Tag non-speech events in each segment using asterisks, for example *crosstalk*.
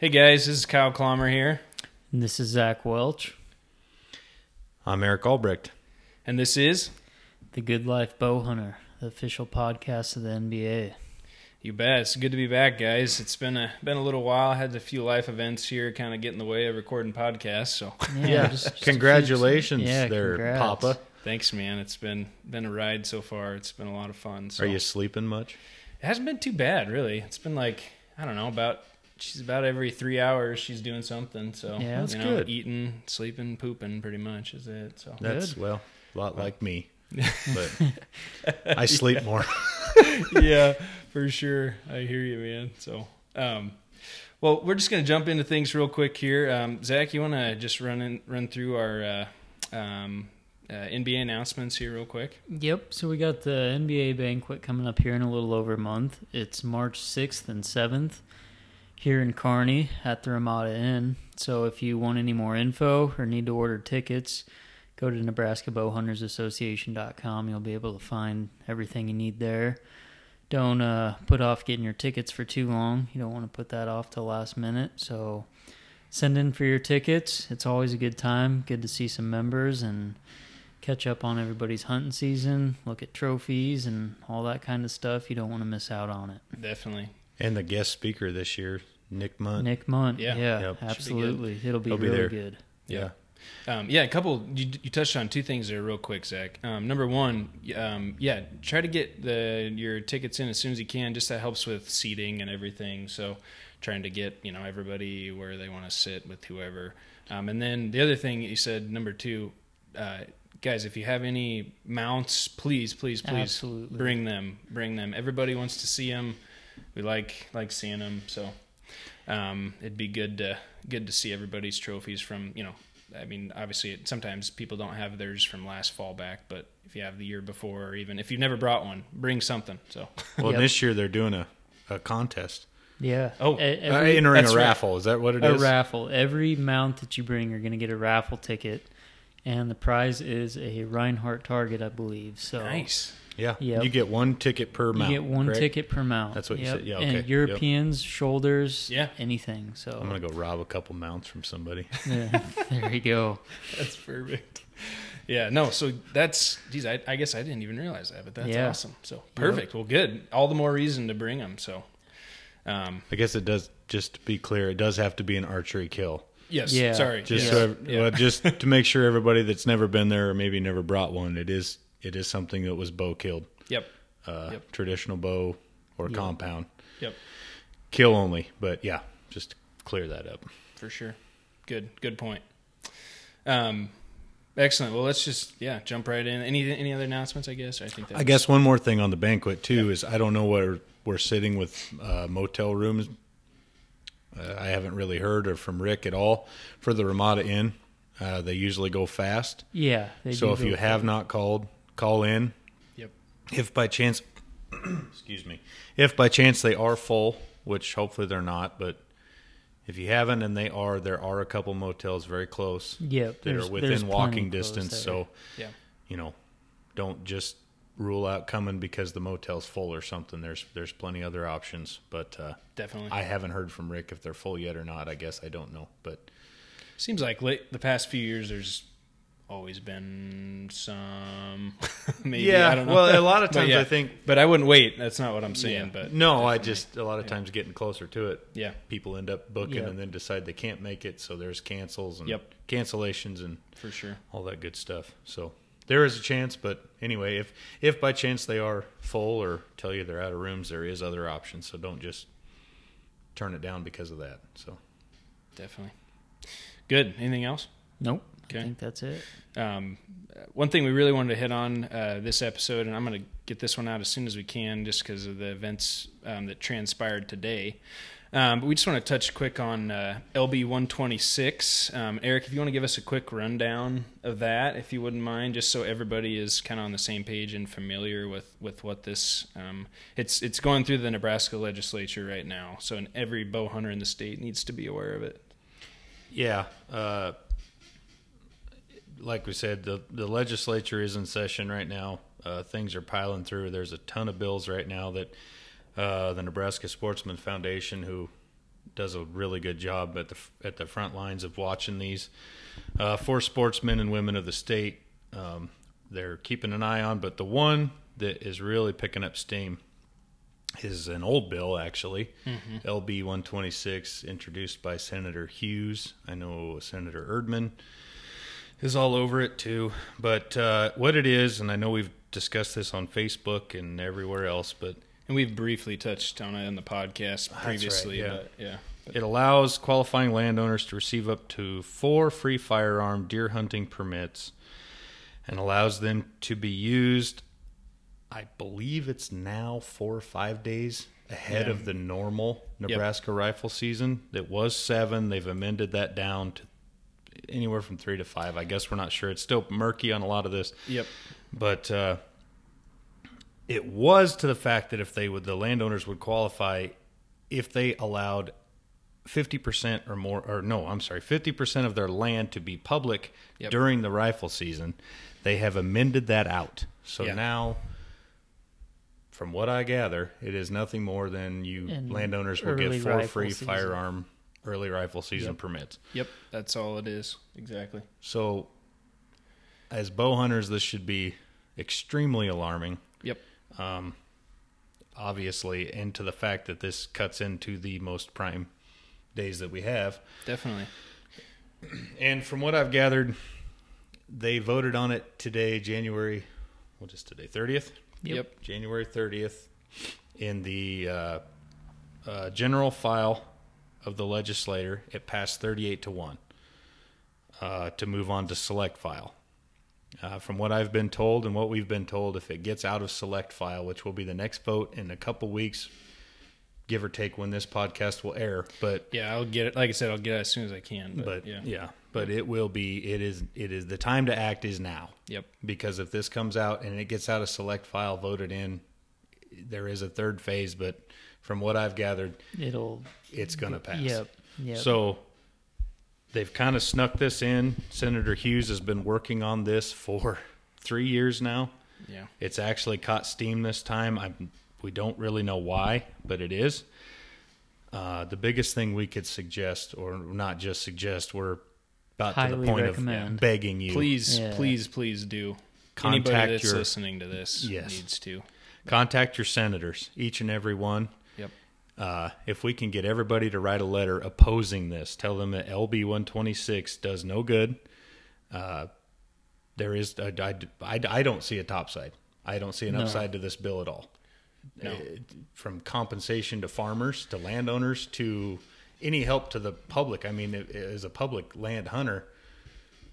Hey guys, this is Kyle Clommer here, And this is Zach Welch, I'm Eric Albrecht. and this is the Good Life Bow Hunter, the official podcast of the NBA. you bet. It's good to be back, guys. It's been a been a little while. I had a few life events here, kind of get in the way of recording podcasts. So Yeah, just- just a few- congratulations yeah, there, congrats. Papa. thanks, man. It's been been a ride so far. It's been a lot of fun. So Are you sleeping much? It hasn't been too bad, really. It's been like I don't know about. She's about every three hours. She's doing something. So Yeah, that's you know, good. Eating, sleeping, pooping, pretty much is it. So That's well, a lot like me, *laughs* but I sleep more. *laughs* yeah, for sure. I hear you, man. So, um, well, we're just gonna jump into things real quick here. Um, Zach, you want to just run in, run through our uh, um, uh, NBA announcements here real quick? Yep, so we got the NBA banquet coming up here in a little over a month. It's March 6th and 7th here in Kearney at the Ramada Inn. So if you want any more info or need to order tickets, go to nebraskabowhuntersassociation.com. You'll be able to find everything you need there. Don't uh, put off getting your tickets for too long. You don't want to put that off till last minute. So send in for your tickets. It's always a good time. Good to see some members and catch up on everybody's hunting season, look at trophies and all that kind of stuff. You don't want to miss out on it. Definitely. And the guest speaker this year, Nick Munt. Nick Munt, Yeah. yeah, Yep. absolutely. It'll be He'll be really there. good. yeah. Um, yeah, a couple. You, you touched on two things there, real quick, Zach. Um, number one, um, yeah, try to get the your tickets in as soon as you can. Just that helps with seating and everything. So, trying to get you know everybody where they want to sit with whoever. Um, and then the other thing you said, number two, uh, guys, if you have any mounts, please, please, please Absolutely. bring them. Bring them. Everybody wants to see them. We like like seeing them. So um, it'd be good to good to see everybody's trophies from you know. I mean, obviously, it, sometimes people don't have theirs from last fall back, but if you have the year before, or even if you've never brought one, bring something. So, Well, Yep. this year they're doing a, a contest, Yeah. Oh, E- uh, every- entering a that's right. raffle. Is that what it is? a raffle. Every mount that you bring, you're going to get a raffle ticket, and the prize is a Rinehart target, I believe. So nice. Yeah. Yep. You get one ticket per mount. You get one correct? ticket per mount. That's what you said. Yeah, Okay. And okay. Europeans, shoulders, Yeah. anything. So I'm gonna go rob a couple mounts from somebody. *laughs* yeah, there you go. *laughs* That's perfect. Yeah, no, so that's, geez, I, I guess I didn't even realize that, but that's Yeah. awesome. So perfect. Well, good. All the more reason to bring them. So, um, I guess it does. Just to be clear, it does have to be an archery kill. yes, Yeah. sorry. Just yes. so Yeah. well, just to make sure everybody that's never been there or maybe never brought one, it is it is something that was bow killed. Yep. uh, Yep. traditional bow or Yep. compound. Yep. Kill only, but yeah, just to clear that up. for sure. Good, good point. Um, excellent. Well, let's just yeah jump right in. Any any other announcements? I guess I think that I guess one more thing on the banquet too is I don't know where we're sitting with uh, motel rooms. Uh, I haven't really heard or from Rick at all for the Ramada Inn. Uh, they usually go fast, Yeah. They so do if go you have not called, call in. Yep. If by chance, *clears throat* excuse me, if by chance they are full, which hopefully they're not, but if you haven't and they are, there are a couple motels very close Yep. that are within walking distance. So, Yeah. you know, don't just rule out coming because the motel's full or something. There's there's plenty other options, but uh, Definitely. I haven't heard from Rick if they're full yet or not. I guess I don't know, but Seems like late, the past few years, there's always been some. *laughs* maybe I don't know. Well, a lot of *laughs* times yeah. I think but I wouldn't wait. That's not what I'm saying. But no, I just a lot of times getting closer to it. yeah, People end up booking Yep. and then decide they can't make it, so there's cancels and Yep. cancellations and for sure. all that good stuff. So there is a chance, but anyway, if if by chance they are full or tell you they're out of rooms, there is other options. So don't just turn it down because of that. So Definitely. Good. Anything else? Nope. Okay. I think that's it. Um, one thing we really wanted to hit on uh, this episode, and I'm going to get this one out as soon as we can, just because of the events um, that transpired today. Um, but we just want to touch quick on uh, LB 126. Um, Eric, if you want to give us a quick rundown of that, if you wouldn't mind, just so everybody is kind of on the same page and familiar with, with what this. Um, it's it's going through the Nebraska legislature right now, so and every bow hunter in the state needs to be aware of it. yeah, uh, like we said, the the legislature is in session right now. Uh, things are piling through. There's a ton of bills right now that uh, the Nebraska Sportsman Foundation, who does a really good job at the at the front lines of watching these uh, for sportsmen and women of the state. Um, they're keeping an eye on, but the one that is really picking up steam is an old bill, actually, LB 126, introduced by Senator Hughes. I know Senator Erdman is all over it too. But uh, what it is, and I know we've discussed this on Facebook and everywhere else, but And we've briefly touched on it in the podcast right, previously. yeah. But yeah. It allows qualifying landowners to receive up to four free firearm deer hunting permits and allows them to be used, I believe it's now four or five days ahead Yeah. of the normal Nebraska rifle season. It was seven. They've amended that down to anywhere from three to five. I guess we're not sure. It's still murky on a lot of this Yep. but uh, it was to the fact that if they would, the landowners would qualify if they allowed fifty percent or more, or no, I'm sorry, fifty percent of their land to be public Yep. during the rifle season. They have amended that out, so Yeah. now. From what I gather, it is nothing more than you And landowners will get four free season. firearm early rifle season Yep. permits. Yep. That's all it is. Exactly. So, as bow hunters, this should be extremely alarming. Yep. Um, obviously, and to the fact that this cuts into the most prime days that we have. Definitely. And from what I've gathered, they voted on it today, January, what is today, 30th? Yep. January 30th, in the uh, uh, general file of the legislator. It passed 38 to 1 uh, to move on to select file. Uh, from what I've been told and what we've been told, if it gets out of select file, which will be the next vote in a couple weeks, give or take when this podcast will air, but Yeah, I'll get it. Like I said, I'll get it as soon as I can. But, but yeah. yeah. but it will be. It is. It is the time to act is now Yep. because if this comes out and it gets out of select file voted in, there is a third phase. But from what I've gathered, It'll. it's going to pass. Yep. Yep. So they've kind of snuck this in. Senator Hughes has been working on this for *laughs* three years now. Yeah. It's actually caught steam this time. I we don't really know why, but it is. Uh, the biggest thing we could suggest, or not just suggest, we're about to the point recommend. of begging you. Please, Yeah. please, please do. Contact Anybody that's your- listening to this Yes. needs to. contact your senators, each and every one. Uh, if we can get everybody to write a letter opposing this, tell them that LB 126 does no good. Uh, there is, I, I, I, I don't see a topside. I don't see an No. upside to this bill at all. No. Uh, from compensation to farmers to landowners to any help to the public. I mean, as a public land hunter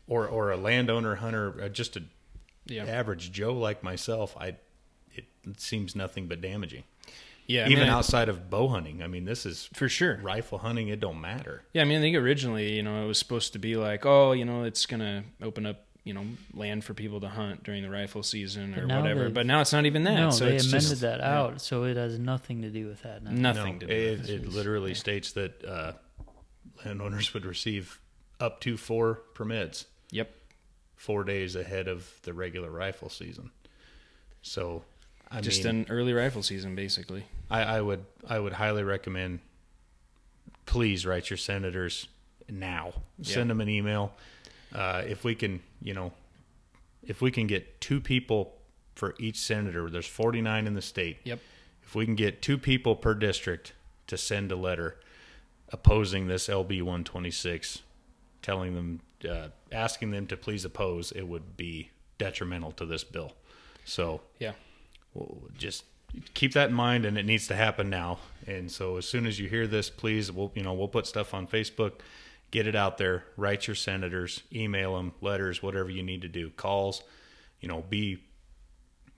or or a landowner hunter, uh, just a Yeah. average Joe like myself, I it seems nothing but damaging. Yeah. I Even mean, outside of bow hunting, I mean, this is for sure. rifle hunting. It don't matter. Yeah, I mean, I think originally, you know, it was supposed to be like, oh, you know, it's gonna open up, you know, land for people to hunt during the rifle season or But whatever. But now it's not even that. no, so they it's amended just, that yeah, out, so it has nothing to do with that now. Nothing No, to do it, with it this. literally states that uh, landowners would receive up to four permits Yep. four days ahead of the regular rifle season. So, I just mean, an early rifle season, basically. I, I would I would highly recommend. Please write your senators now. Send them an email. Uh, if we can, you know, if we can get two people for each senator, there's 49 in the state. Yep. If we can get two people per district to send a letter opposing this LB 126, telling them, uh, asking them to please oppose, it would be detrimental to this bill. So Yeah. Just keep that in mind and it needs to happen now. And so as soon as you hear this please we'll you know we'll put stuff on facebook. Get it out there. Write your senators email them letters whatever you need to do. Calls you know be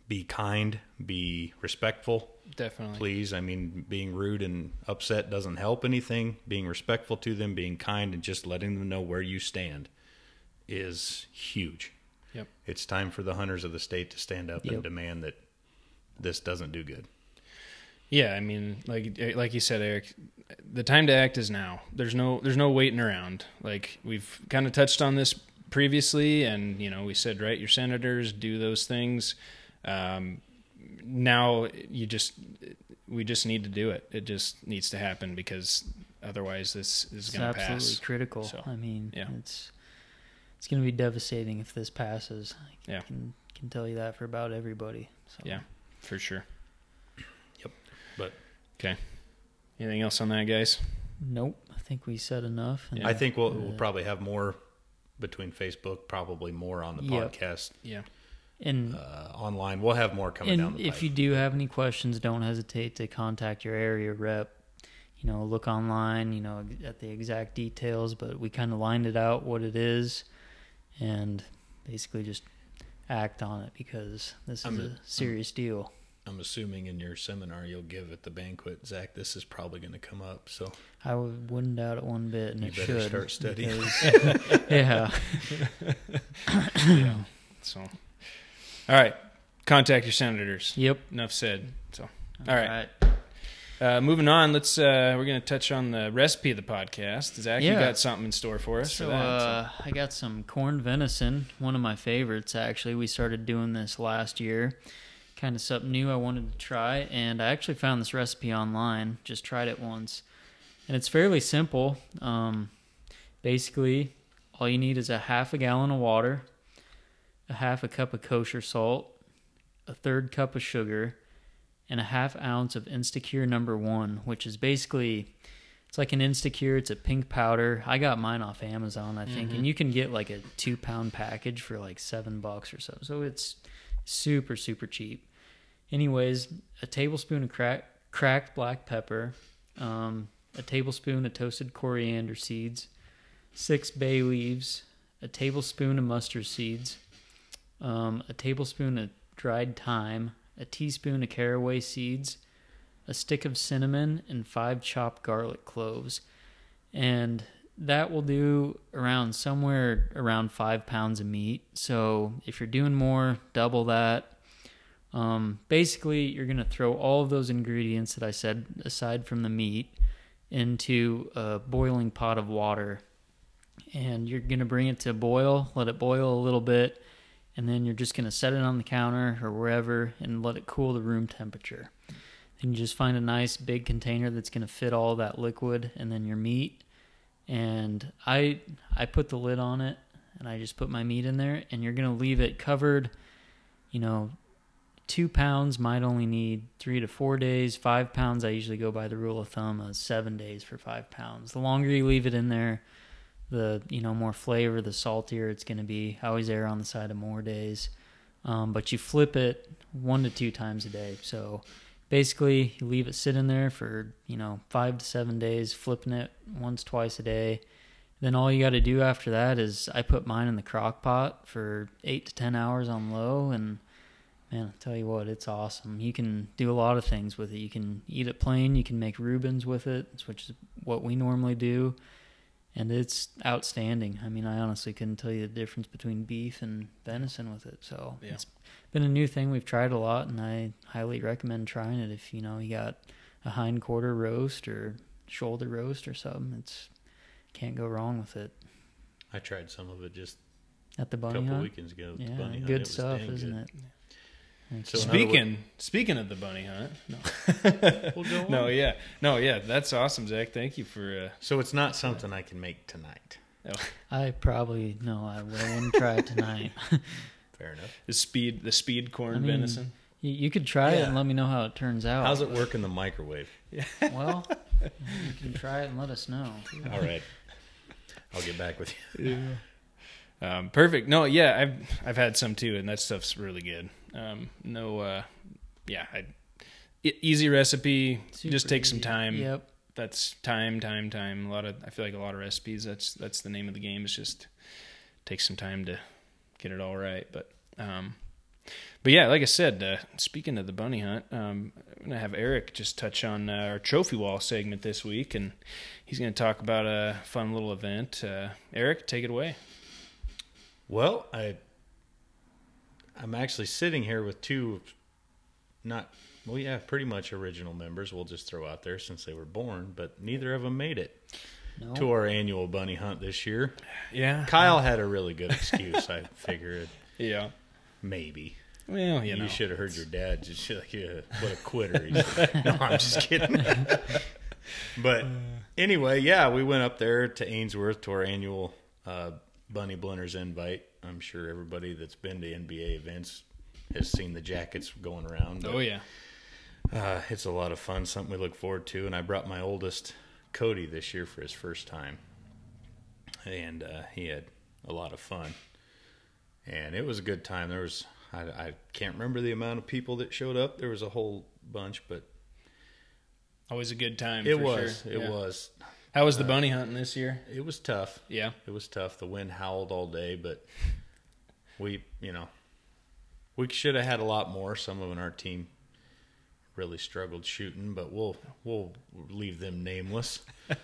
be kind be respectful. Definitely. please i mean being rude and upset doesn't help anything. Being respectful to them being kind and just letting them know where you stand is huge. Yep. it's time for the hunters of the state to stand up Yep. and demand that this doesn't do good. Yeah, I mean, like like you said, Eric, the time to act is now. There's no there's no waiting around. Like we've kind of touched on this previously, and you know we said right, your senators do those things. Um, now you just we just need to do it. It just needs to happen because otherwise this is going to pass. absolutely critical. So, I mean, yeah. it's it's going to be devastating if this passes. I Yeah. can can tell you that for about everybody. So. Yeah. For sure. Yep. But- okay. Anything else on that, guys? Nope. I think we said enough. and- I think we'll, we'll probably have more between Facebook, probably more on the Yep. podcast Yeah. and uh, online. We'll have more coming down the if pipe. you do have any questions, don't hesitate to contact your area rep. You know, look online. You know, at the exact details, but we kind of lined it out what it is, and basically just act on it because this is I'm- a serious deal. I'm assuming in your seminar you'll give at the banquet, Zach. This is probably going to come up. So I would- wouldn't doubt it one bit, and You it better should. start studying. because- *laughs* yeah. yeah. So, all right. Contact your senators. Yep. Enough said. So, all right. Uh, moving on, let's. Uh, we're going to touch on the recipe of the podcast. Zach, you got something in store for us So, for that. uh, I got some corned venison, one of my favorites actually. We started doing this last year. Kind of something new I wanted to try, and I actually found this recipe online. Just tried it once, and it's fairly simple. Um, basically, all you need is a half a gallon of water, a half a cup of kosher salt, a third cup of sugar, and a half ounce of Instacure number one, which is basically it's like an Instacure. It's a pink powder. I got mine off Amazon, I think, and you can get like a two pound package for like seven bucks or so. So it's super super cheap. Anyways, a tablespoon of crack, cracked black pepper, um, a tablespoon of toasted coriander seeds, six bay leaves, a tablespoon of mustard seeds, um, a tablespoon of dried thyme, a teaspoon of caraway seeds, a stick of cinnamon, and five chopped garlic cloves. And that will do around somewhere around five pounds of meat. So if you're doing more, double that. Um, basically, you're going to throw all of those ingredients that I said, aside from the meat, into a boiling pot of water. And you're going to bring it to boil, let it boil a little bit, and then you're just going to set it on the counter or wherever and let it cool to room temperature. Then you just find a nice big container that's going to fit all that liquid and then your meat. And I I put the lid on it and I just put my meat in there and you're going to leave it covered, you know, 2 pounds might only need 3 to 4 days. 5 pounds I usually go by the rule of thumb of 7 days for 5 pounds. The longer you leave it in there, the you know more flavor, the saltier it's going to be. I always err on the side of more days, um, but you flip it one to two times a day. So basically, you leave it sit in there for you know five to seven days, flipping it once twice a day. Then all you got to do after that is I put mine in the crock pot for eight to ten hours on low, and man, I tell you what, it's awesome. You can do a lot of things with it. You can eat it plain. You can make Reubens with it, which is what we normally do and it's outstanding. I mean, I honestly couldn't tell you the difference between beef and venison with it. So Yeah. it's been a new thing we've tried a lot, and I highly recommend trying it. If you know you got a hind quarter roast or shoulder roast or something, it's can't go wrong with it. I tried some of it just At the bunny a couple hunt, weekends ago. Yeah, the bunny good was stuff, dang isn't good. it? It's So just- another Speaking speaking of the bunny hunt, no, *laughs* Well, go *laughs* no, yeah, no, yeah, that's awesome, Zach. Thank you for. Uh, So it's not something I can make tonight. *laughs* I probably no, I wouldn't try it tonight. Fair enough. the speed, the speed corn I mean, venison. you, you could try it and let me know how it turns out. How's it work in the microwave? Yeah. Well, you can try it and let us know. All right. I'll get back with you. Um, perfect. No, yeah, I've I've had some too, and that stuff's really good. Um, no, uh, yeah, I, easy recipe. just Super take some time. Yep. That's time, time, time. A lot of I feel like a lot of recipes. That's that's the name of the game. Is just take some time to get it all right. But um, but yeah, like I said, uh, speaking of the bunny hunt, um, I'm gonna have Eric just touch on uh, our trophy wall segment this week, and he's gonna talk about a fun little event. Uh, Eric, take it away. Well, I I'm actually sitting here with two not well yeah, pretty much original members we'll just throw out there since they were born, but neither of them made it No. to our annual bunny hunt this year. Yeah, Kyle had a really good excuse, I figured. *laughs* Yeah. Maybe. Well, you You, know. should have heard your dad just like, yeah, what a quitter. He's like, *laughs* no, I'm just kidding. *laughs* but anyway, yeah, we went up there to Ainsworth to our annual uh, Bunny Blenders invite. I'm sure everybody that's been to NBA events has seen the jackets going around. but, Oh yeah. uh, it's a lot of fun, something we look forward to. And I brought my oldest, Cody, this year for his first time. And uh, he had a lot of fun. And it was a good time. There was, I, I can't remember the amount of people that showed up. There was a whole bunch, but Always a good time. it for was, Sure. it Yeah. was, How was the uh, bunny hunting this year? it was tough. Yeah. It was tough. The wind howled all day, but we, you know, we should have had a lot more. Some of our team really struggled shooting, but we'll we'll leave them nameless. *laughs*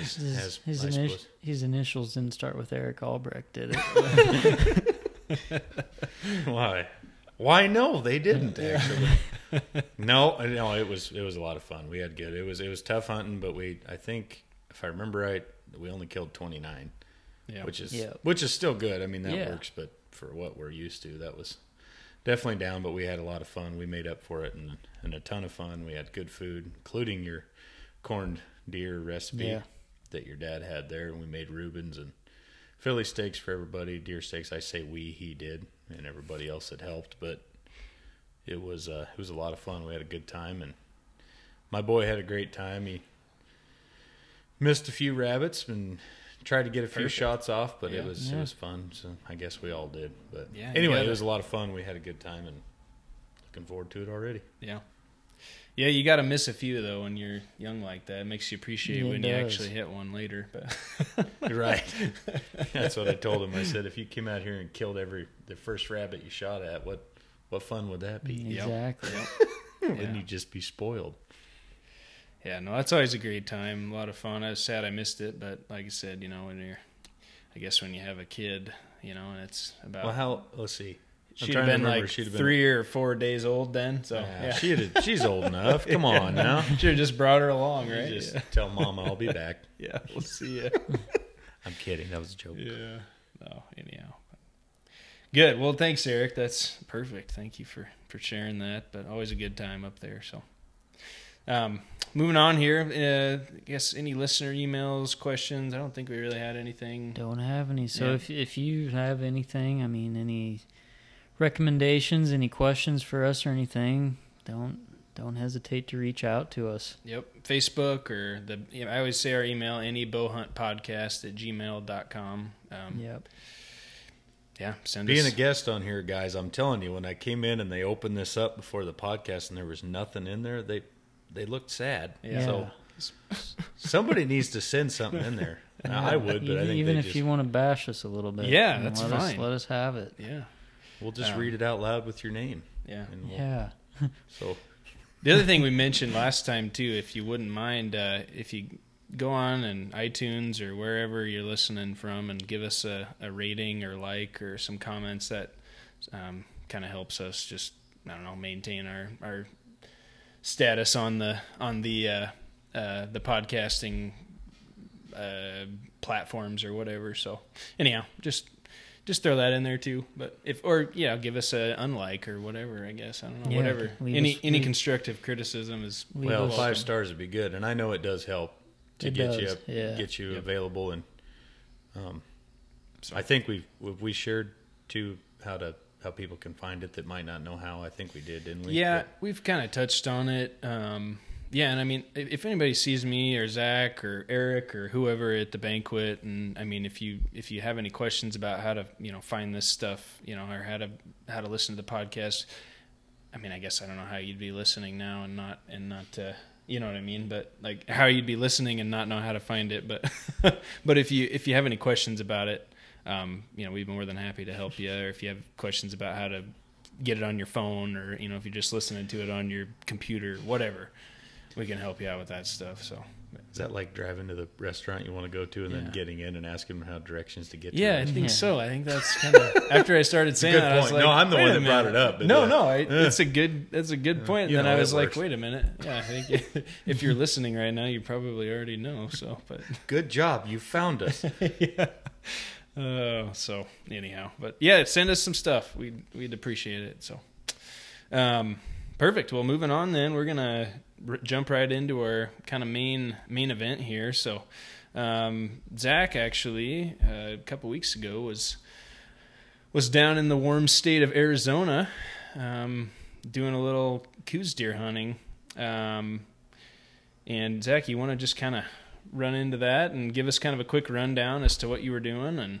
As, His, as his, I his initials didn't start with Eric Albrecht, did it? *laughs* Why? Why no? They didn't actually. *laughs* no, uh, no. It was it was a lot of fun. We had good. It was it was tough hunting, but we I think if I remember right, we only killed twenty nine. Yeah. which is Yeah. which is still good. I mean that Yeah. works, but for what we're used to, that was definitely down. But we had a lot of fun. We made up for it, and and a ton of fun. We had good food, including your corned deer recipe Yeah. that your dad had there, and we made Reubens and Philly steaks for everybody. Deer steaks, I say we, he did, and everybody else that helped. But it was uh, it was a lot of fun. We had a good time, and my boy had a great time. He missed a few rabbits and tried to get a few Perfect. shots off, but it was Yeah. it was fun. So I guess we all did. But Yeah, anyway, gotta- it was a lot of fun. We had a good time, and looking forward to it already. Yeah. Yeah, you got to miss a few though when you're young like that. It makes you appreciate it when you actually hit one later. But *laughs* You're right. *laughs* That's what I told him. I said, if you came out here and killed every the first rabbit you shot at, what what fun would that be? Mm, yep. exactly. *laughs* Wouldn't Yeah. you just be spoiled? yeah, no, that's always a great time. A lot of fun. I was sad I missed it, but like I said, you know, when you're, I guess when you have a kid, you know, and it's about. Well, how? Let's see. I'm she'd have been like She'd have been- three or four days old then. So Yeah, yeah, she had, she's old enough. Come on now. *laughs* should have just brought her along, You right? just yeah. tell Mama I'll be back. *laughs* yeah, we'll see you. *laughs* I'm kidding. That was a joke. Yeah. No, anyhow. Good. Well, thanks, Eric. That's perfect. Thank you for for sharing that. But always a good time up there. So, um, moving on here. Uh, I guess any listener emails, questions. I don't think we really had anything. Don't have any. So Yeah. if if you have anything, I mean, any recommendations, any questions for us or anything, don't don't hesitate to reach out to us. Yep. Facebook or the. You know, I always say our email any bowhunt podcast at gmail.com. Um, Yep. Yeah. Send Being us. a guest on here, guys, I'm telling you, when I came in and they opened this up before the podcast and there was nothing in there, they they looked sad. Yeah. So *laughs* somebody needs to send something in there. Now, *laughs* I would, but even, I think even they if just, you want to bash us a little bit, Yeah, that's let Us, fine. let us have it. yeah. We'll just Um, read it out loud with your name. Yeah. We'll, Yeah. *laughs* So The other thing we mentioned last time too, if you wouldn't mind, uh, if you go on and iTunes or wherever you're listening from, and give us a, a rating or like or some comments, that um, kind of helps us just I don't know maintain our our status on the on the uh, uh, the podcasting uh, platforms or whatever. So anyhow, just just throw that in there too. But if or yeah, give us a unlike or whatever. I guess I don't know Yeah, whatever. Any us- any leave- constructive criticism is well, us- five stars would be good, and I know it does help to It get you up, yeah. get you Yep. available, and um, So- I think we we shared too how to how people can find it that might not know how. I think we did, didn't we? Yeah, But- we've kind of touched on it. Um, yeah, and I mean, if anybody sees me or Zach or Eric or whoever at the banquet, and I mean, if you if you have any questions about how to you know find this stuff, you know, or how to how to listen to the podcast, I mean, I guess I don't know how you'd be listening now and not and not. Uh, you know what I mean, but like how you'd be listening and not know how to find it. But *laughs* but if you if you have any questions about it, um, you know, we'd be more than happy to help you. Or if you have questions about how to get it on your phone or you know if you're just listening to it on your computer whatever we can help you out with that stuff so Is that like driving to the restaurant you want to go to and Yeah. then getting in and asking them how directions to get to yeah i think Yeah. so i think that's kind of after i started saying good that, I was point. like, No, I'm the one a that brought it up, no yeah. no I, it's a good that's a good point You then know, i it was like works. wait a minute yeah i think *laughs* if you're listening right now you probably already know so but *laughs* Good job, you found us. *laughs* yeah. Uh, so anyhow, but yeah, send us some stuff. We'd we'd appreciate it. So, um, perfect. Well, moving on then, we're gonna r- jump right into our kind of main main event here. So, um, Zach actually uh, a couple weeks ago was was down in the warm state of Arizona, um, doing a little Coues deer hunting. Um, and Zach, you want to just kind of run into that and give us kind of a quick rundown as to what you were doing, and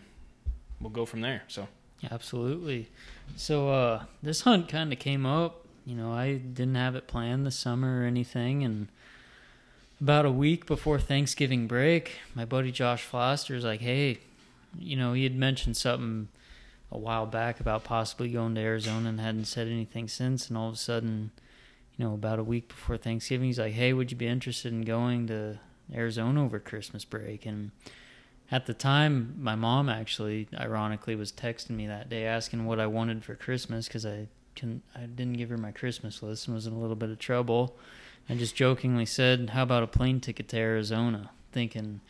we'll go from there. So, Absolutely. So uh, this hunt kind of came up. You know, I didn't have it planned this summer or anything, and about a week before Thanksgiving break, my buddy Josh Foster's like, "Hey, you know, he had mentioned something a while back about possibly going to Arizona and hadn't said anything since, and all of a sudden." You know, about a week before Thanksgiving, he's like, "Hey, would you be interested in going to Arizona over Christmas break?" And at the time, my mom actually, ironically, was texting me that day asking what I wanted for Christmas because I can I didn't give her my Christmas list and was in a little bit of trouble. I just jokingly said, "How about a plane ticket to Arizona?" Thinking,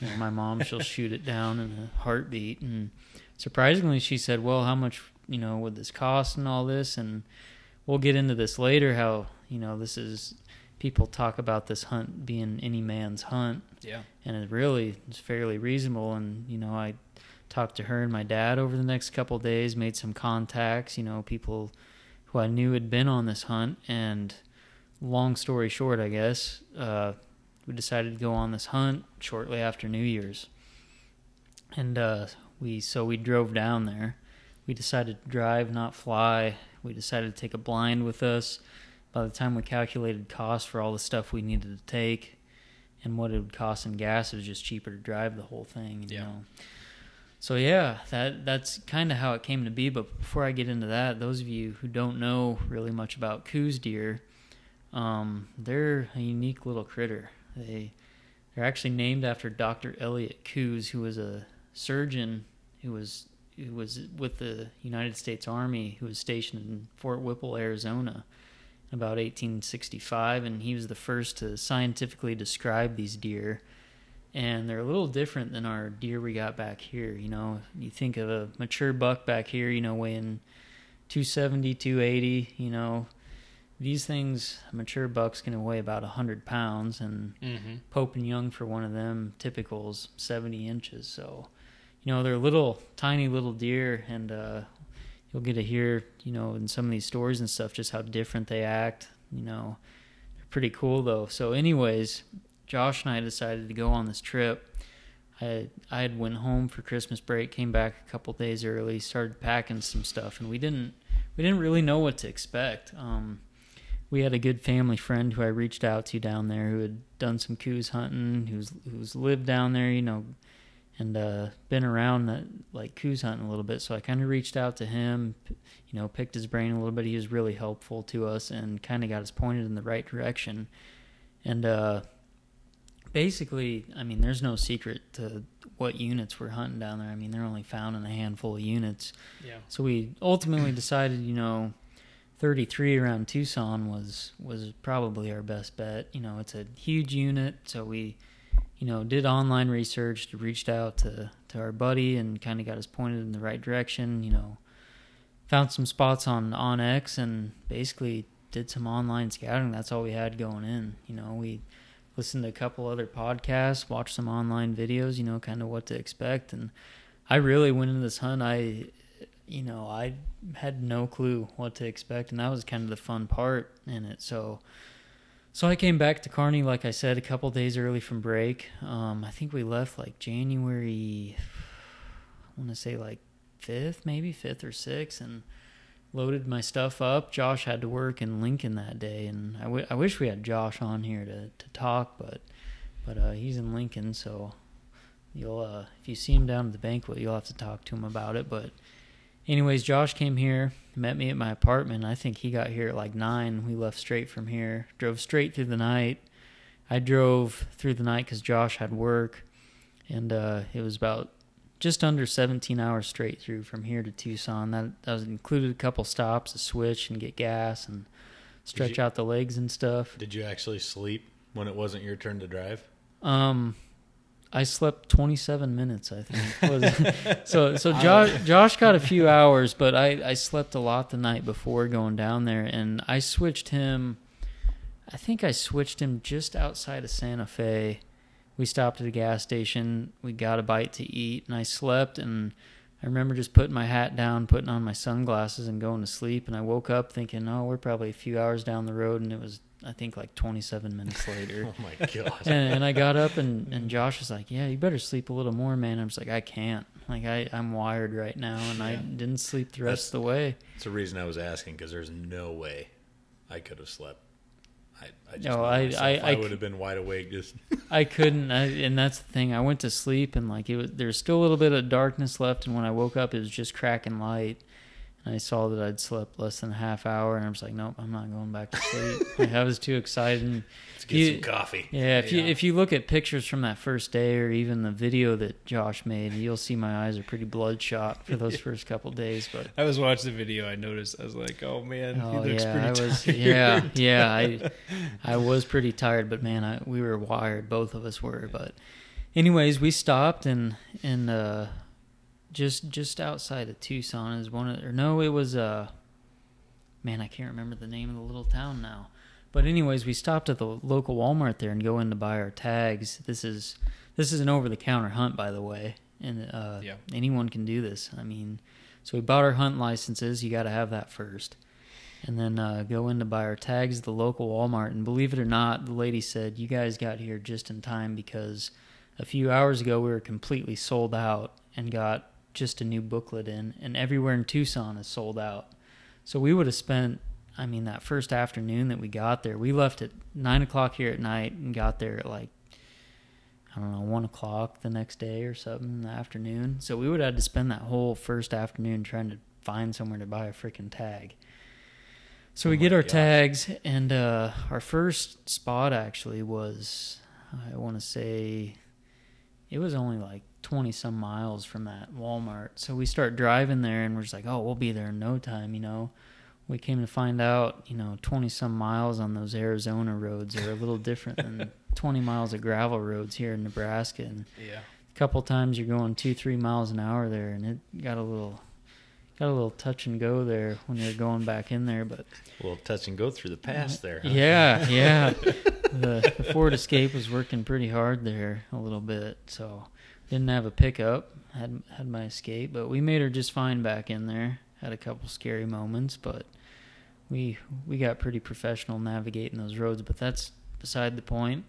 you know, my mom she'll *laughs* shoot it down in a heartbeat. And surprisingly, she said, "Well, how much you know would this cost and all this?" And we'll get into this later. How you know this is people talk about this hunt being any man's hunt yeah, and it really is fairly reasonable. And you know, I talked to her and my dad over the next couple of days, made some contacts. You know, people who I knew had been on this hunt, and long story short, I guess uh, we decided to go on this hunt shortly after New Year's, and uh, we so we drove down there. We decided to drive, not fly. We decided to take a blind with us. By the time we calculated costs for all the stuff we needed to take, and what it would cost in gas, it was just cheaper to drive the whole thing. You Yeah. know. So yeah, that that's kind of how it came to be. But before I get into that, those of you who don't know really much about Coues deer, um, they're a unique little critter. They they're actually named after Dr. Elliott Coues, who was a surgeon who was who was with the United States Army, who was stationed in Fort Whipple, Arizona about 1865, and he was the first to scientifically describe these deer. And they're a little different than our deer we got back here. You know, you think of a mature buck back here, you know, weighing 270, 280. You know, these things, a mature buck's going to weigh about 100 pounds, and mm-hmm. Pope and Young for one of them, typical's 70 inches. So, you know, they're little, tiny little deer, and uh, you'll get to hear, you know, in some of these stories and stuff, just how different they act. You know, they're pretty cool though. So, anyways, Josh and I decided to go on this trip. I I had went home for Christmas break, came back a couple days early, started packing some stuff, and we didn't we didn't really know what to expect. Um, we had a good family friend who I reached out to down there who had done some Coues hunting, who's who's lived down there, you know, and uh, been around that like Coues hunting a little bit. So I kind of reached out to him, you know, picked his brain a little bit. He was really helpful to us and kind of got us pointed in the right direction. And uh, basically, I mean, there's no secret to what units we're hunting down there. I mean, they're only found in a handful of units. yeah, So we ultimately decided, you know, 33 around Tucson was was probably our best bet. You know, it's a huge unit, so we, you know, did online research, reached out to to our buddy, and kind of got us pointed in the right direction. You know, found some spots on onX, and basically did some online scouting. That's all we had going in. You know, we listened to a couple other podcasts, watch some online videos. You know, kind of what to expect, and I really went into this hunt. I you know, I had no clue what to expect, and that was kind of the fun part in it. So, so I came back to Kearney, like I said, a couple days early from break. Um, I think we left like January, I want to say like fifth, maybe fifth or sixth, and loaded my stuff up. Josh had to work in Lincoln that day, and I, w- I wish we had Josh on here to to talk, but but uh, he's in Lincoln, so you'll uh, if you see him down at the banquet, you'll have to talk to him about it, but anyways, Josh came here, met me at my apartment. I think he got here at like nine. We left straight from here, drove straight through the night. I drove through the night because Josh had work, and uh, it was about just under 17 hours straight through from here to Tucson. That, that was included a couple stops to switch and get gas and stretch you- out the legs and stuff. Did you actually sleep when it wasn't your turn to drive? Um, I slept 27 minutes, I think. *laughs* So so Josh Josh got a few *laughs* hours, but I I slept a lot the night before going down there, and I switched him. I think I switched him just outside of Santa Fe. We stopped at a gas station. We got a bite to eat, and I slept. And I remember just putting my hat down, putting on my sunglasses, and going to sleep. And I woke up thinking, "Oh, we're probably a few hours down the road," and it was I think like 27 minutes later. *laughs* Oh my god. and, and I got up and, and Josh was like, "Yeah, you better sleep a little more, man." I was like, "I can't. Like I I'm wired right now, and I didn't sleep the rest of the way." That's the reason I was asking because there's no way I could have slept. I, I just No, I- I- I, I would have been wide awake. Just *laughs* I couldn't, I, and that's the thing. I went to sleep and like it was there's still a little bit of darkness left, and when I woke up, it was just cracking light. And I saw that I'd slept less than a half hour, and I was like, "Nope, I'm not going back to sleep." *laughs* like, I was too excited. And let's get You- some coffee. Yeah, if you if you look at pictures from that first day or even the video that Josh made, you'll see my eyes are pretty bloodshot for those *laughs* first couple days. But I was watching the video. I noticed. I was like, "Oh man, oh he looks yeah, pretty I was yeah yeah *laughs* I I was pretty tired, but man, I we were wired. Both of us were. But anyways, we stopped and and uh, just just outside of Tucson is one of or no, it was uh man, I can't remember the name of the little town now. But anyways, we stopped at the local Walmart there and go in to buy our tags. This is this is an over the counter hunt, by the way, and uh, Yeah. anyone can do this. I mean, so we bought our hunt licenses. You got to have that first, and then uh, go in to buy our tags at the local Walmart. And believe it or not, the lady said you guys got here just in time because a few hours ago we were completely sold out and got just a new booklet in, and everywhere in Tucson is sold out. So we would have spent, I mean, that first afternoon that we got there, we left at nine o'clock here at night and got there at like, I don't know, one o'clock the next day or something in the afternoon. So we would have had to spend that whole first afternoon trying to find somewhere to buy a freaking tag. So we Oh get our gosh. tags, and uh, our first spot actually was, I want to say, it was only like 20 some miles from that Walmart. So we start driving there and we're just like, oh, we'll be there in no time, you know. We came to find out, you know, 20 some miles on those Arizona roads are a little different than *laughs* 20 miles of gravel roads here in Nebraska. And Yeah. a couple times you're going two, three miles an hour there, and it got a little. Got a little touch and go there when you're going back in there, but A little touch and go through the past there. Huh? yeah, yeah. *laughs* the, the Ford Escape was working pretty hard there a little bit, so didn't have a pickup. Had had my Escape, but we made her just fine back in there. Had a couple scary moments, but we we got pretty professional navigating those roads. But that's beside the point.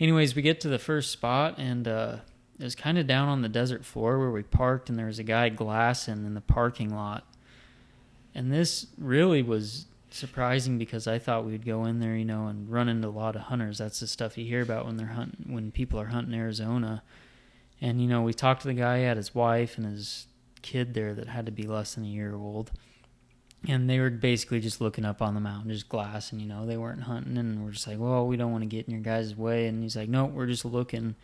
Anyways, we get to the first spot and uh, it was kind of down on the desert floor where we parked, and there was a guy glassing in the parking lot. And this really was surprising because I thought we'd go in there, you know, and run into a lot of hunters. That's the stuff you hear about when they're hunting, when people are hunting Arizona. And you know, we talked to the guy, he had his wife and his kid there that had to be less than a year old. And they were basically just looking up on the mountain, just glassing, you know, they weren't hunting. And we're just like, well, we don't want to get in your guys' way. And he's like, no, we're just looking.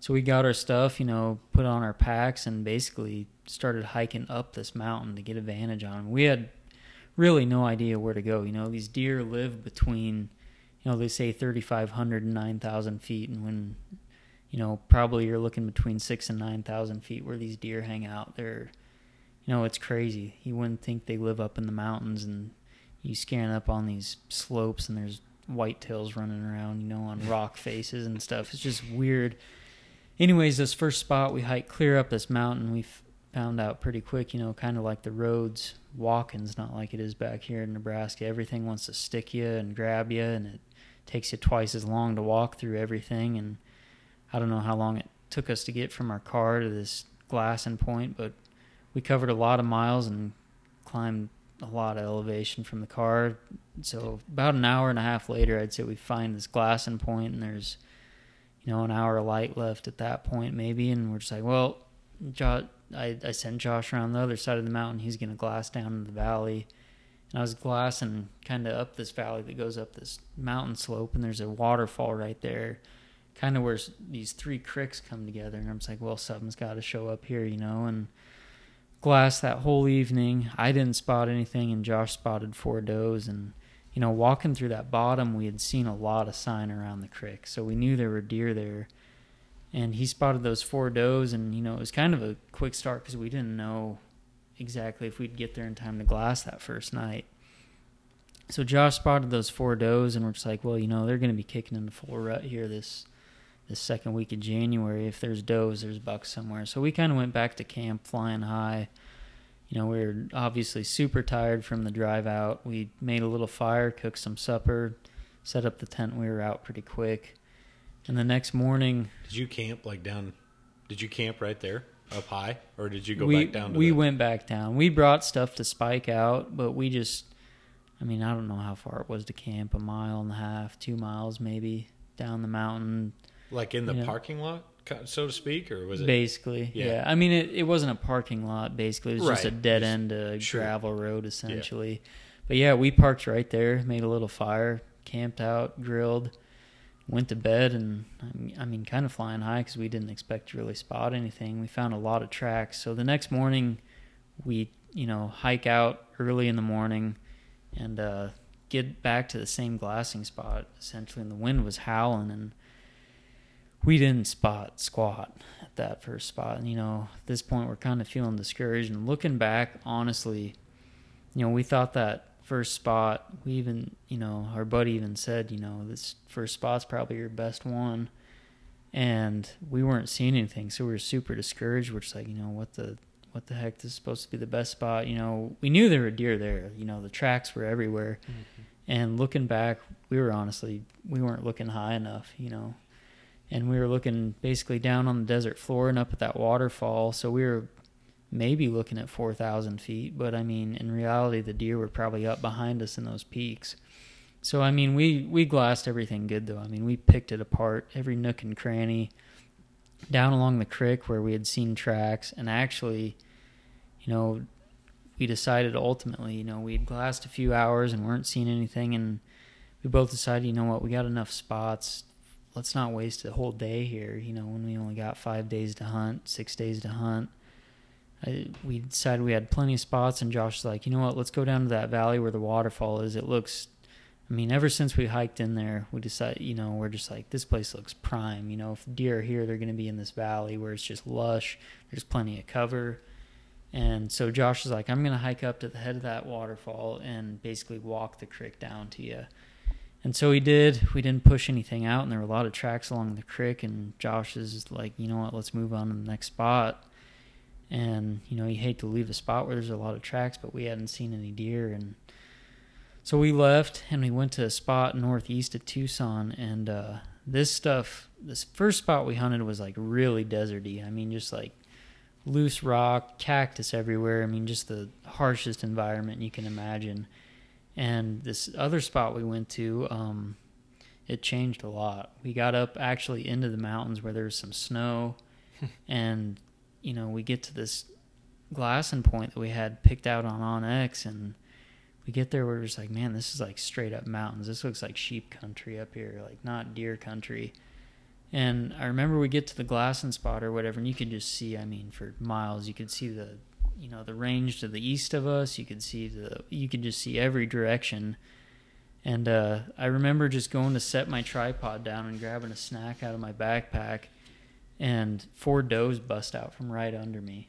So we got our stuff, you know, put on our packs and basically started hiking up this mountain to get advantage on. We had really no idea where to go. You know, these deer live between, you know, they say 3,500 and 9,000 feet. And when, you know, probably you're looking between six and 9,000 feet where these deer hang out. They're, you know, it's crazy. You wouldn't think they live up in the mountains and you scan up on these slopes and there's whitetails running around, you know, on *laughs* rock faces and stuff. It's just weird. Anyways, this first spot we hiked clear up this mountain, we found out pretty quick, you know, kind of like the roads, walking's not like it is back here in Nebraska. Everything wants to stick you and grab you, and it takes you twice as long to walk through everything. And I don't know how long it took us to get from our car to this glassing point, but we covered a lot of miles and climbed a lot of elevation from the car. So about an hour and a half later, I'd say we find this glassing point, and there's you know an hour of light left at that point maybe, and we're just like, well, jo- I I sent Josh around the other side of the mountain. He's gonna glass down in the valley. And I was glassing kind of up this valley that goes up this mountain slope, and there's a waterfall right there, kind of where these three creeks come together. And I'm just like, well, something's got to show up here, you know. And glass that whole evening. I didn't spot anything, and Josh spotted four does. And you know, walking through that bottom, we had seen a lot of sign around the creek, so we knew there were deer there. and he spotted those four does, and you know it was kind of a quick start because we didn't know exactly if we'd get there in time to glass that first night. So Josh spotted those four does, and we're just like, well, you know, they're going to be kicking into full rut here this this second week of January. If there's does, there's bucks somewhere. So we kind of went back to camp flying high. You know, we were obviously super tired from the drive out. We made a little fire, cooked some supper, set up the tent. We were out pretty quick. And the next morning, Did you camp like down? Did you camp right there up high, or did you go we back down? To we the, went back down. We brought stuff to spike out, but we just, I mean, I don't know how far it was to camp. A mile and a half, two miles maybe down the mountain. Like in the yeah. parking lot, so to speak, or was it? Basically, Yeah. yeah. I mean, it, it wasn't a parking lot. Basically, it was just a dead Just- end uh, sure. gravel road, essentially. But yeah, we parked right there, made a little fire, camped out, grilled, went to bed, and I mean- I mean, kind of flying high because we didn't expect to really spot anything. We found a lot of tracks. So the next morning, we you know hike out early in the morning, and uh, get back to the same glassing spot essentially. And the wind was howling and we didn't spot squat at that first spot. And, you know, at this point, we're kind of feeling discouraged. And looking back, honestly, you know, we thought that first spot, we even, you know, our buddy even said, you know, this first spot's probably your best one. And we weren't seeing anything. So we were super discouraged. We're just like, you know, what the. What the heck? This is supposed to be the best spot. You know, we knew there were deer there. You know, the tracks were everywhere. Mm-hmm. And looking back, we were honestly, we weren't looking high enough, you know and we were looking basically down on the desert floor and up at that waterfall. So we were maybe looking at 4,000 feet, but I mean, in reality, the deer were probably up behind us in those peaks. So I mean, we we glassed everything good though. I mean, we picked it apart, every nook and cranny, down along the creek where we had seen tracks, and actually, you know, we decided ultimately, you know, we'd glassed a few hours and weren't seeing anything, and we both decided, you know what, we got enough spots let's not waste a whole day here. You know, when we only got five days to hunt, six days to hunt. I, we decided we had plenty of spots, and Josh was like, you know what? Let's go down to that valley where the waterfall is. It looks. I mean, ever since we hiked in there, we decided, you know, we're just like, this place looks prime. You know, if deer are here, they're going to be in this valley where it's just lush. There's plenty of cover. And so Josh was like, I'm going to hike up to the head of that waterfall and basically walk the creek down to you. And so we did. We didn't push anything out, and there were a lot of tracks along the creek. And Josh is like, you know what? Let's move on to the next spot. And you know, you hate to leave a spot where there's a lot of tracks, but we hadn't seen any deer, and so we left and we went to a spot northeast of Tucson. And uh, this stuff, this first spot we hunted was like really deserty. I mean, just like loose rock, cactus everywhere. I mean, just the harshest environment you can imagine. And this other spot we went to, um, it changed a lot. We got up actually into the mountains where there's some snow, *laughs* and you know we get to this glassing point that we had picked out on OnX, and we get there. We're just like, man, this is like straight up mountains. This looks like sheep country up here, like not deer country. And I remember we get to the glassing spot or whatever, and you could just see. I mean, for miles, you could see the you know the range to the east of us. You could see the you could just see every direction. And uh, i remember just going to set my tripod down and grabbing a snack out of my backpack and four does bust out from right under me.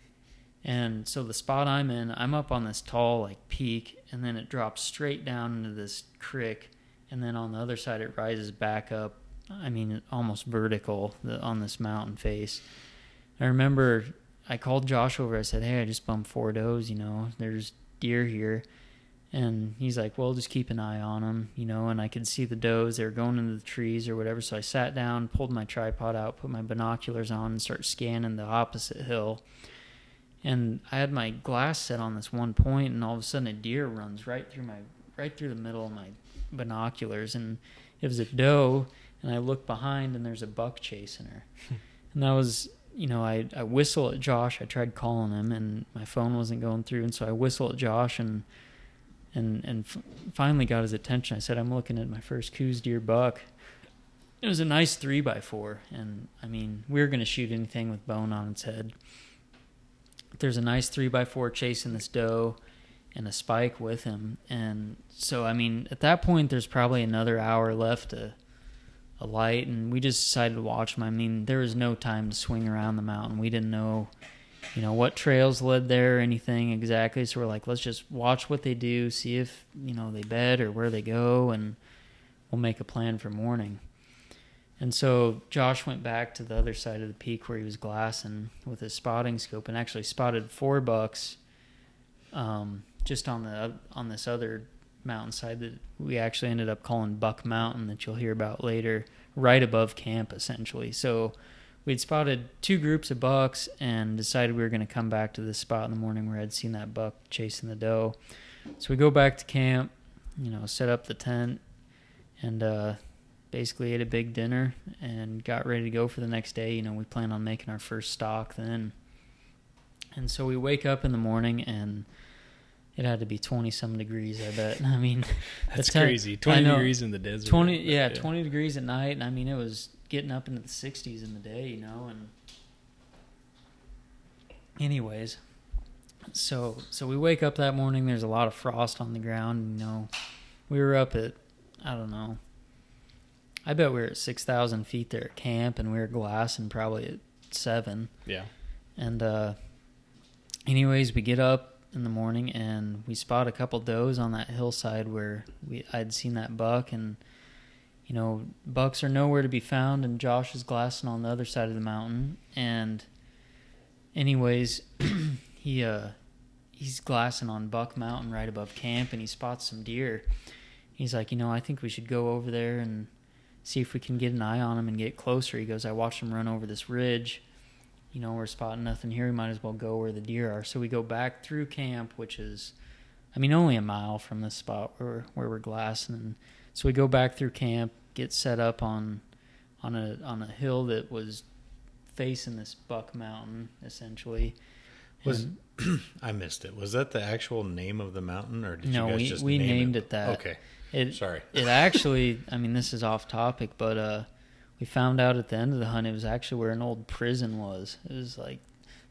And so the spot i'm in i'm up on this tall like peak and then it drops straight down into this creek and then on the other side it rises back up i mean almost vertical on this mountain face. I remember I called Josh over. I said, "Hey, I just bumped four does. You know, there's deer here." And he's like, "Well, just keep an eye on them, you know." And I could see the does; they were going into the trees or whatever. So I sat down, pulled my tripod out, put my binoculars on, and start scanning the opposite hill. And I had my glass set on this one point, and all of a sudden, a deer runs right through my right through the middle of my binoculars, and it was a doe. And I look behind, and there's a buck chasing her. *laughs* and that was you know, I, I whistle at Josh. I tried calling him, and my phone wasn't going through, and so I whistle at Josh, and and and f- finally got his attention. I said, "I'm looking at my first Coues deer buck." It was a nice three by four, and I mean, we were going to shoot anything with bone on its head. There's a nice three by four chasing this doe, and a spike with him, and so I mean, at that point, there's probably another hour left to a light, and we just decided to watch them. I mean, there was no time to swing around the mountain. We didn't know, you know, what trails led there or anything exactly. So we're like, let's just watch what they do, see if you know they bed or where they go, and we'll make a plan for morning. And so Josh went back to the other side of the peak where he was glassing with his spotting scope and actually spotted four bucks um, just on the on this other mountainside that we actually ended up calling Buck Mountain that you'll hear about later, right above camp essentially. So we'd spotted two groups of bucks and decided we were going to come back to this spot in the morning where I'd seen that buck chasing the doe. So we go back to camp, you know, set up the tent and uh, basically ate a big dinner and got ready to go for the next day. You know, we plan on making our first stock then. And so we wake up in the morning and it had to be 20 some degrees, I bet. *laughs* I mean, That's crazy. 20 know. degrees in the desert. 20 But, yeah, 20 degrees at night and I mean it was getting up into the 60s in the day, you know, and anyways, so so we wake up that morning there's a lot of frost on the ground, you know. We were up at I don't know. I bet we were at 6,000 feet there at camp and we were glassing probably at 7. Yeah. And uh, anyways, we get up in the morning and we spot a couple does on that hillside where we I'd seen that buck and you know bucks are nowhere to be found and Josh is glassing on the other side of the mountain and anyways *clears throat* he uh he's glassing on Buck Mountain right above camp and he spots some deer. He's like, you know, I think we should go over there and see if we can get an eye on him and get closer. He goes, I watched him run over this ridge you know, we're spotting nothing here. We might as well go where the deer are. So we go back through camp, which is, I mean, only a mile from the spot where where we're glassing. And so we go back through camp, get set up on on a on a hill that was facing this Buck Mountain, essentially. Was And *clears throat* I missed it? Was that the actual name of the mountain, or did No, you guys we- just we name named it? it that. Okay, it sorry. it *laughs* actually, I mean, this is off topic, but uh, we found out at the end of the hunt it was actually where an old prison was. It was like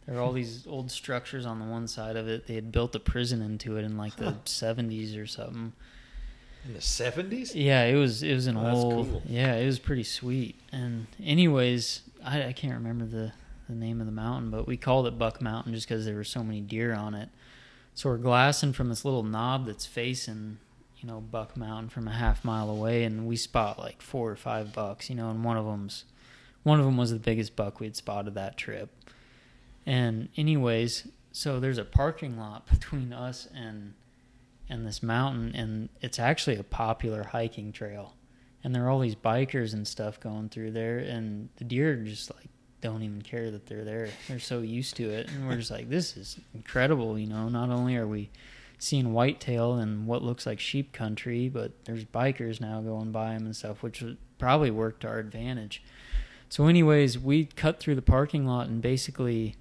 there were all these hmm. old structures on the one side of it. They had built a prison into it in like the seventies or something. In the seventies? Yeah, it was it was an Oh, old cool. yeah, it was pretty sweet. And anyways, I, I can't remember the the name of the mountain, but we called it Buck Mountain just because there were so many deer on it. So we're glassing from this little knob that's facing, you know, Buck Mountain from a half mile away, and we spot like four or five bucks, you know, and one of them's one of them was the biggest buck we'd spotted that trip. And anyways, so there's a parking lot *laughs* between us and and this mountain, and it's actually a popular hiking trail. And there are all these bikers and stuff going through there, and the deer just like don't even care that they're there. They're so used to it, and we're just like, this is incredible. You know, not only are we seeing whitetail in what looks like sheep country, but there's bikers now going by them and stuff, which probably work to our advantage. So, anyways, we cut through the parking lot and basically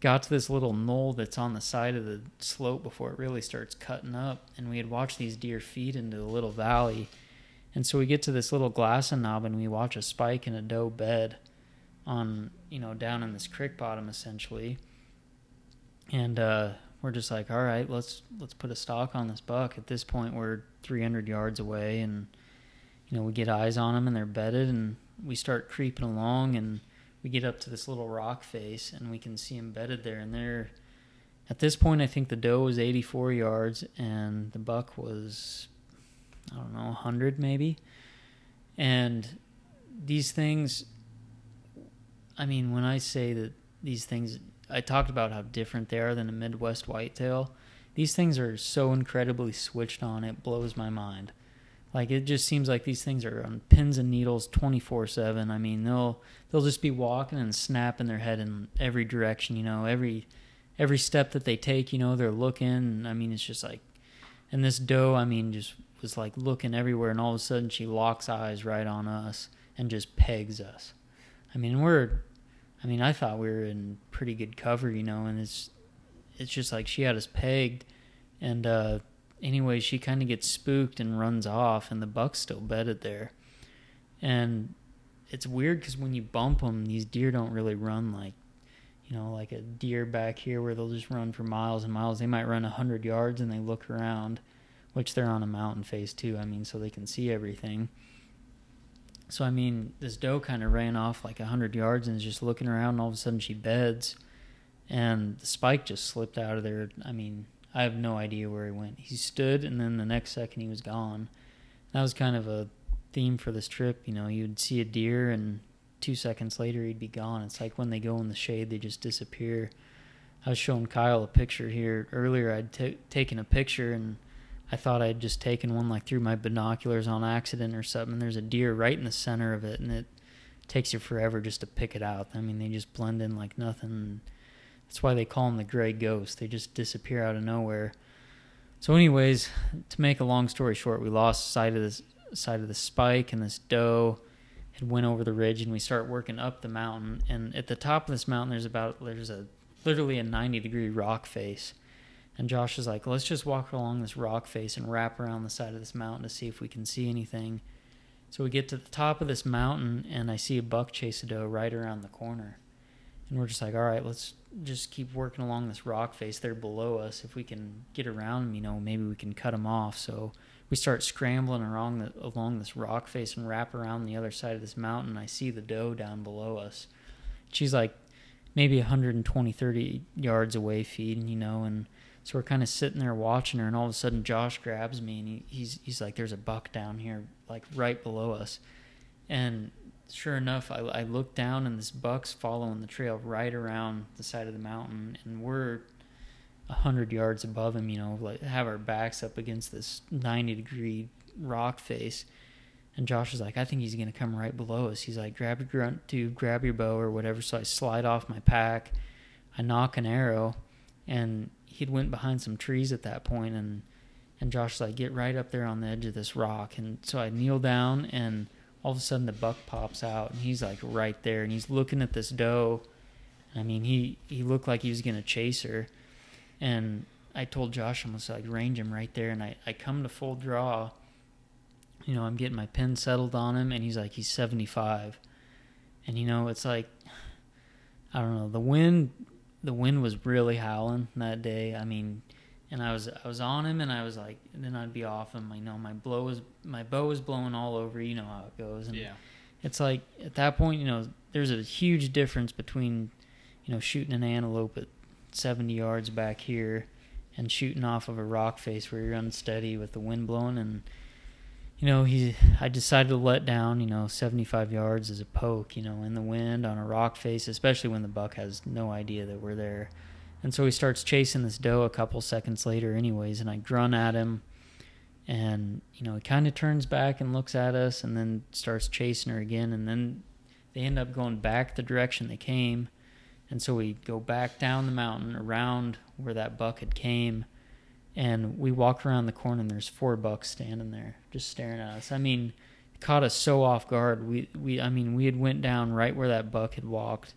got to this little knoll that's on the side of the slope before it really starts cutting up. And we had watched these deer feed into the little valley. And so we get to this little glassing knob and we watch a spike in a doe bed on, you know, down in this creek bottom essentially. And uh, we're just like, all right, let's let's put a stock on this buck. At this point, we're 300 yards away, and you know we get eyes on them, and they're bedded, and we start creeping along, and we get up to this little rock face, and we can see them bedded there, and they're at this point, I think the doe was 84 yards, and the buck was I don't know 100 maybe, and these things. I mean, when I say that these things I talked about how different they are than a Midwest whitetail. These things are so incredibly switched on, it blows my mind. Like it just seems like these things are on pins and needles twenty four seven. I mean, they'll they'll just be walking and snapping their head in every direction. You know, every every step that they take, you know, they're looking. I mean, it's just like, and this doe, I mean, just was like looking everywhere, and all of a sudden she locks eyes right on us and just pegs us. I mean, we're I mean, I thought we were in pretty good cover, you know, and it's it's just like she had us pegged, and uh, anyway, she kind of gets spooked and runs off, and the buck's still bedded there, and it's weird because when you bump them, these deer don't really run like, you know, like a deer back here where they'll just run for miles and miles. They might run a hundred yards and they look around, which they're on a mountain face too. I mean, so they can see everything. So I mean, this doe kind of ran off like hundred yards and is just looking around. And all of a sudden, she beds, and the spike just slipped out of there. I mean, I have no idea where he went. He stood, and then the next second he was gone. That was kind of a theme for this trip. You know, you'd see a deer, and two seconds later he'd be gone. It's like when they go in the shade, they just disappear. I was showing Kyle a picture here earlier. I'd t- taken a picture and I thought I'd just taken one like through my binoculars on accident or something. There's a deer right in the center of it, and it takes you forever just to pick it out. I mean, they just blend in like nothing. That's why they call them the gray ghost. They just disappear out of nowhere. So, anyways, to make a long story short, we lost sight of this side of the spike, and this doe had went over the ridge, and we start working up the mountain. And at the top of this mountain, there's about there's a literally a 90 degree rock face and Josh is like, let's just walk along this rock face and wrap around the side of this mountain to see if we can see anything. So we get to the top of this mountain, and I see a buck chase a doe right around the corner. And we're just like, all right, let's just keep working along this rock face there below us. If we can get around them, you know, maybe we can cut them off. So we start scrambling along, the, along this rock face and wrap around the other side of this mountain. I see the doe down below us. She's like maybe 120, 30 yards away feeding, you know, and so we're kind of sitting there watching her, and all of a sudden Josh grabs me, and he, he's he's like, "There's a buck down here, like right below us." And sure enough, I, I look down, and this buck's following the trail right around the side of the mountain, and we're a hundred yards above him. You know, like have our backs up against this ninety degree rock face. And Josh is like, I think he's gonna come right below us. He's like, grab your grunt tube, grab your bow or whatever. So I slide off my pack, I nock an arrow, and he'd went behind some trees at that point and and Josh's like get right up there on the edge of this rock. And so I kneel down and all of a sudden the buck pops out and he's like right there and he's looking at this doe. I mean he he looked like he was gonna chase her. And I told Josh I'm gonna like range him right there. And I, I come to full draw. You know I'm getting my pin settled on him and he's like he's 75 and you know it's like I don't know the wind the wind was really howling that day. I mean, and I was I was on him, and I was like, and then I'd be off him. I know my blow was my bow was blowing all over. You know how it goes. And yeah. It's like at that point, you know, there's a huge difference between, you know, shooting an antelope at 70 yards back here, and shooting off of a rock face where you're unsteady with the wind blowing and you know, he I decided to let down, you know, 75 yards as a poke, you know, in the wind on a rock face, especially when the buck has no idea that we're there. And so he starts chasing this doe a couple seconds later anyways, and I grunt at him and, you know, he kind of turns back and looks at us and then starts chasing her again and then they end up going back the direction they came. And so we go back down the mountain around where that buck had came and we walk around the corner and there's four bucks standing there just staring at us. I mean, caught us so off guard. We we I mean, we had went down right where that buck had walked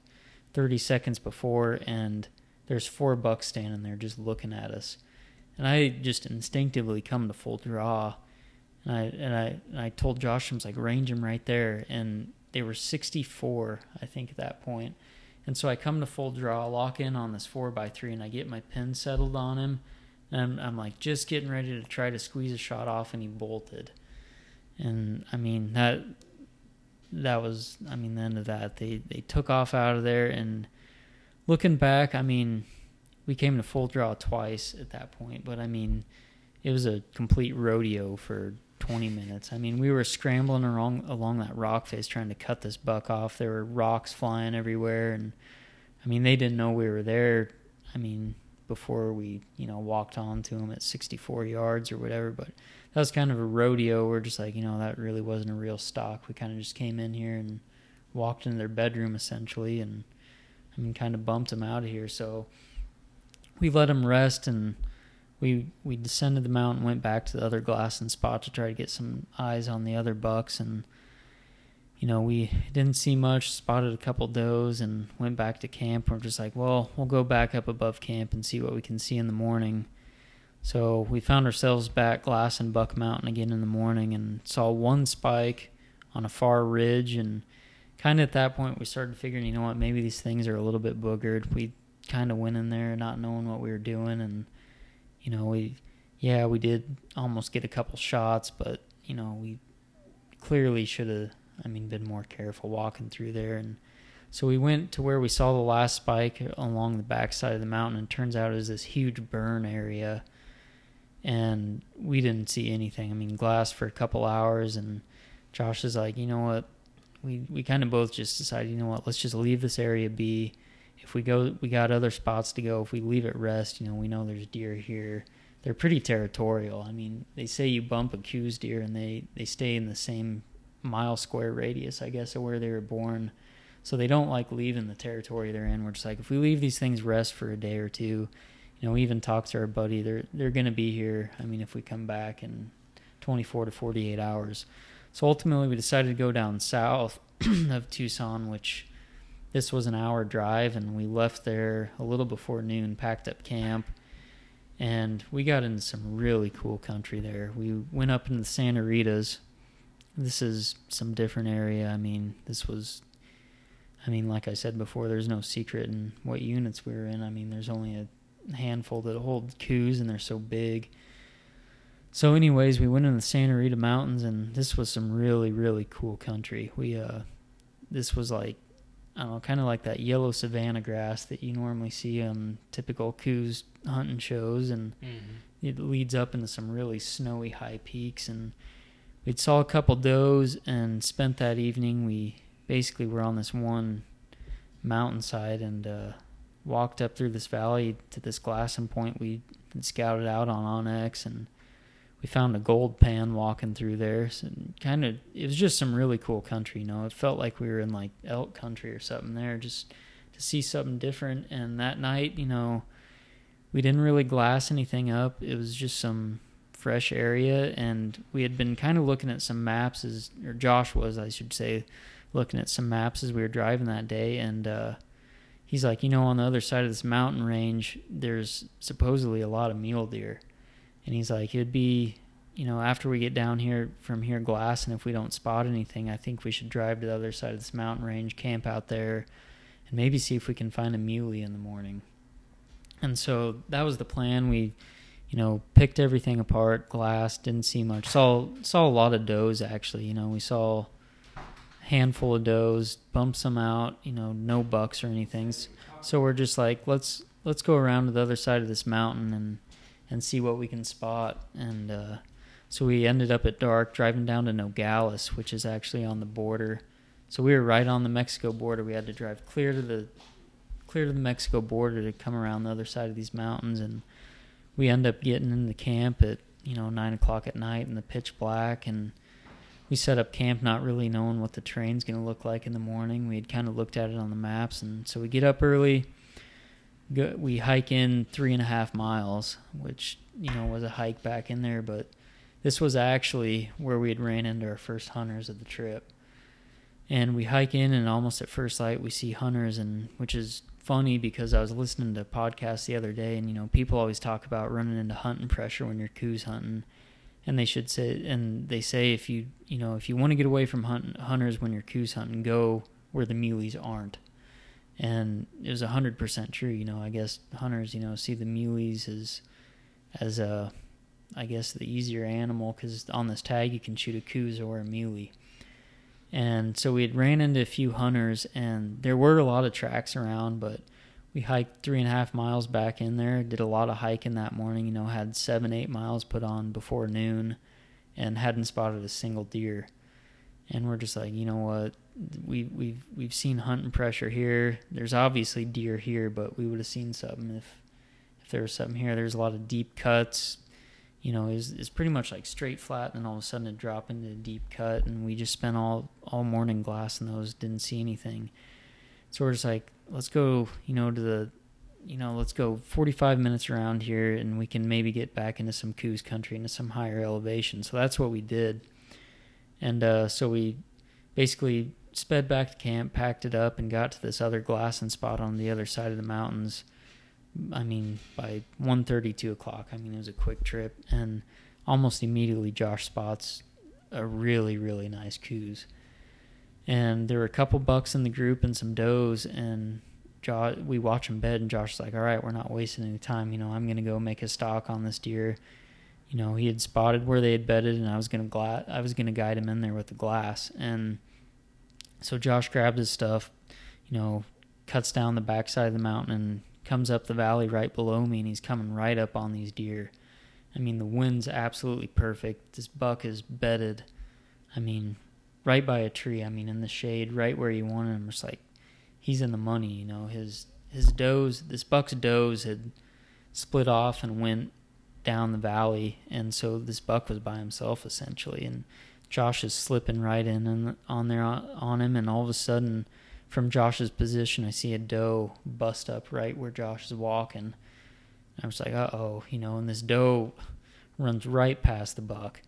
30 seconds before and there's four bucks standing there just looking at us. And I just instinctively come to full draw. And I and I and I told Josh I was like range him right there and they were 64 I think at that point. And so I come to full draw, lock in on this 4 by 3 and I get my pin settled on him and I'm, I'm like just getting ready to try to squeeze a shot off, and he bolted. And I mean that that was I mean the end of that. They they took off out of there, and looking back, I mean we came to full draw twice at that point, but I mean it was a complete rodeo for 20 minutes. I mean, we were scrambling along along that rock face trying to cut this buck off. There were rocks flying everywhere and I mean, they didn't know we were there. I mean, before we you know walked on to him at 64 yards or whatever but that was kind of a rodeo. We're just like you know that really wasn't a real stock. We kind of just came in here and walked into their bedroom essentially and i mean kind of bumped them out of here. So we let them rest and we we descended the mountain went back to the other glass and spot to try to get some eyes on the other bucks and you know, we didn't see much, spotted a couple does, and went back to camp. We're just like, well, we'll go back up above camp and see what we can see in the morning. So we found ourselves back glassing Buck Mountain again in the morning and saw one spike on a far ridge. And kind of at that point, we started figuring, you know what, maybe these things are a little bit boogered. We kind of went in there not knowing what we were doing. And, you know, we, yeah, we did almost get a couple shots, but, you know, we clearly should have I mean, been more careful walking through there. And so we went to where we saw the last spike along the backside of the mountain, and turns out it was this huge burn area. And we didn't see anything. I mean, glass for a couple hours, and Josh is like, you know what? We we kind of both just decided, you know what? Let's just leave this area be. If we go, we got other spots to go. If we leave it rest, you know, we know there's deer here. They're pretty territorial. I mean, they say you bump a Coues deer, and they they stay in the same mile square radius, I guess, of where they were born. So they don't like leaving the territory they're in. We're just like, if we leave these things rest for a day or two, you know, we even talked to our buddy. They're they're to be here. I mean, if we come back in 24 to 48 hours. So ultimately, we decided to go down south *clears throat* of Tucson, which this was an hour drive, and we left there a little before noon, packed up camp, and we got into some really cool country there. We went up into the Santa Ritas. This is some different area. I mean, this was, I mean, like I said before, there's no secret in what units we were in. I mean, there's only a handful that hold Coues, and they're so big. So, anyways, we went in the Santa Rita Mountains, and this was some really, really cool country. We, uh, this was like, I don't know, kind of like that yellow savanna grass that you normally see on typical Coues hunting shows, and Mm-hmm. it leads up into some really snowy high peaks. And we saw a couple does and spent that evening. We basically were on this one mountainside and uh, walked up through this valley to this glassing point we scouted out on onX and we found a gold pan walking through there. So kind of, it was just some really cool country. You know, it felt like we were in like elk country or something there, just to see something different. And that night, you know, we didn't really glass anything up. It was just some fresh area, and we had been kind of looking at some maps as, or Josh was, I should say, looking at some maps as we were driving that day, and uh, he's like, you know, on the other side of this mountain range, there's supposedly a lot of mule deer and he's like, it'd be, you know, after we get down here from here glass, and if we don't spot anything, I think we should drive to the other side of this mountain range, camp out there, and maybe see if we can find a muley in the morning. And so that was the plan. We, you know, picked everything apart, glass, didn't see much. Saw saw a lot of does actually. You know, we saw a handful of does, bumped some out. You know, no bucks or anything. So we're just like, let's let's go around to the other side of this mountain and and see what we can spot. And uh, so we ended up at dark driving down to Nogales, which is actually on the border. So we were right on the Mexico border. We had to drive clear to the clear to the Mexico border to come around the other side of these mountains, and we end up getting in the camp at you know nine o'clock at night in the pitch black, and we set up camp not really knowing what the terrain's going to look like in the morning. We had kind of looked at it on the maps, and so we get up early go, we hike in three and a half miles, which you know was a hike back in there, but this was actually where we had ran into our first hunters of the trip. And we hike in, and almost at first sight, we see hunters, and which is funny because I was listening to podcasts the other day, and you know people always talk about running into hunting pressure when you're Coues hunting, and they should say, and they say if you you know if you want to get away from hunt, hunters when you're Coues hunting, go where the muleys aren't and it was hundred percent true. You know, I guess hunters, you know, see the muleys as as a, I guess the easier animal because on this tag you can shoot a Coues or a muley. And so we had ran into a few hunters, and there were a lot of tracks around, but we hiked three and a half miles back in there. Did a lot of hiking that morning. You know, had seven, eight miles put on before noon, and hadn't spotted a single deer. And we're just like, you know what? we we've we've seen hunting pressure here. There's obviously deer here, but we would have seen something if if there was something here. There's a lot of deep cuts. You know, is is pretty much like straight flat, and then all of a sudden it drop into a deep cut, and we just spent all all morning glassing those, didn't see anything. So we're just like, let's go, you know, to the, you know, let's go 45 minutes around here, and we can maybe get back into some Coues country, into some higher elevation. So that's what we did, and uh, so we basically sped back to camp, packed it up, and got to this other glassing spot on the other side of the mountains. I mean, by 1.30, 2 o'clock. I mean, it was a quick trip, and almost immediately Josh spots a really, really nice Coues. And there were a couple bucks in the group and some does, and Josh, we watch them bed, and Josh's like, all right, we're not wasting any time. You know, I'm going to go make a stock on this deer. You know, he had spotted where they had bedded, and I was going to gla- I was going to guide him in there with the glass, and So Josh grabbed his stuff, you know, cuts down the backside of the mountain and comes up the valley right below me, and he's coming right up on these deer. I mean, the wind's absolutely perfect. This buck is bedded. I mean, right by a tree. I mean, in the shade, right where you wanted him. It's like he's in the money. You know, his his does. This buck's does had split off and went down the valley, and so this buck was by himself essentially. And Josh is slipping right in and on there on him, and all of a sudden, from Josh's position, I see a doe bust up right where Josh is walking. I was like, uh oh, you know, and this doe runs right past the buck.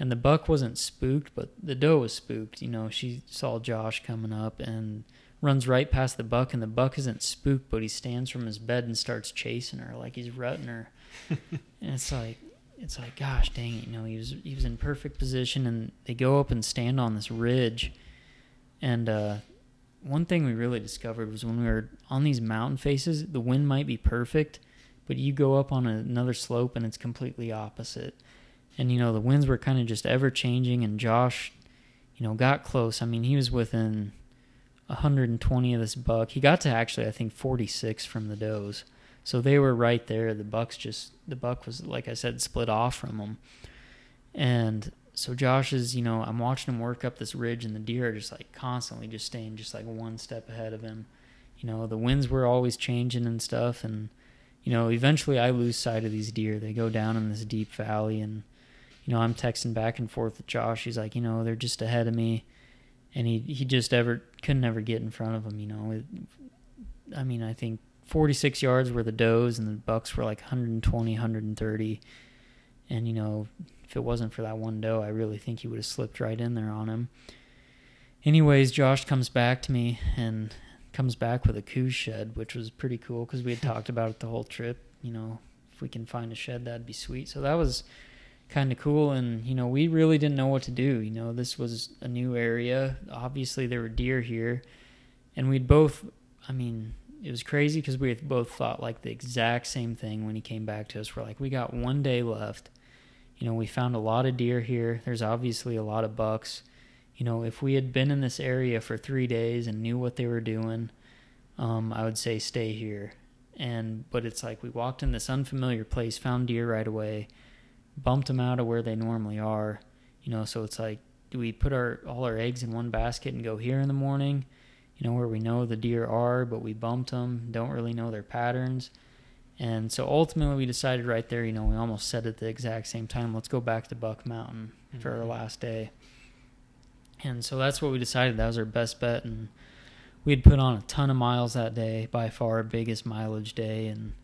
And the buck wasn't spooked, but the doe was spooked. You know, she saw Josh coming up and runs right past the buck, and the buck isn't spooked, but he stands from his bed and starts chasing her like he's rutting her. *laughs* and it's like, it's like, gosh dang it, you know, he was he was in perfect position, and they go up and stand on this ridge, and uh, one thing we really discovered was when we were on these mountain faces, the wind might be perfect, but you go up on another slope and it's completely opposite. And you know, the winds were kind of just ever changing and Josh, you know, got close. I mean, he was within 120 of this buck. He got to actually I think 46 from the does. So they were right there. The bucks just the buck was like I said split off from them. And so Josh is, you know, I'm watching him work up this ridge and the deer are just like constantly just staying just like one step ahead of him. You know, the winds were always changing and stuff and you know, eventually I lose sight of these deer. They go down in this deep valley, and you know, I'm texting back and forth with Josh. He's like, you know, they're just ahead of me, and he he just ever couldn't ever get in front of them. You know, it, I mean, I think 46 yards were the does, and the bucks were like 120, 130, and you know, if it wasn't for that one doe, I really think he would have slipped right in there on him. Anyways, Josh comes back to me and comes back with a Coues shed, which was pretty cool because we had *laughs* talked about it the whole trip. You know, if we can find a shed, that'd be sweet. So that was kind of cool. And, you know, we really didn't know what to do. You know, this was a new area. Obviously, there were deer here. And we'd both, I mean, it was crazy because we both thought like the exact same thing when he came back to us. We're like, we got one day left. You know, we found a lot of deer here. There's obviously a lot of bucks you know, if we had been in this area for three days and knew what they were doing, um, I would say stay here. And but it's like we walked in this unfamiliar place, found deer right away, bumped them out of where they normally are. You know, so it's like, do we put our all our eggs in one basket and go here in the morning? You know, where we know the deer are, but we bumped them, don't really know their patterns. And so ultimately, we decided right there, you know, we almost said at the exact same time, let's go back to Buck Mountain mm-hmm. for our mm-hmm. last day. And so that's what we decided. That was our best bet. And we had put on a ton of miles that day, by far our biggest mileage day. And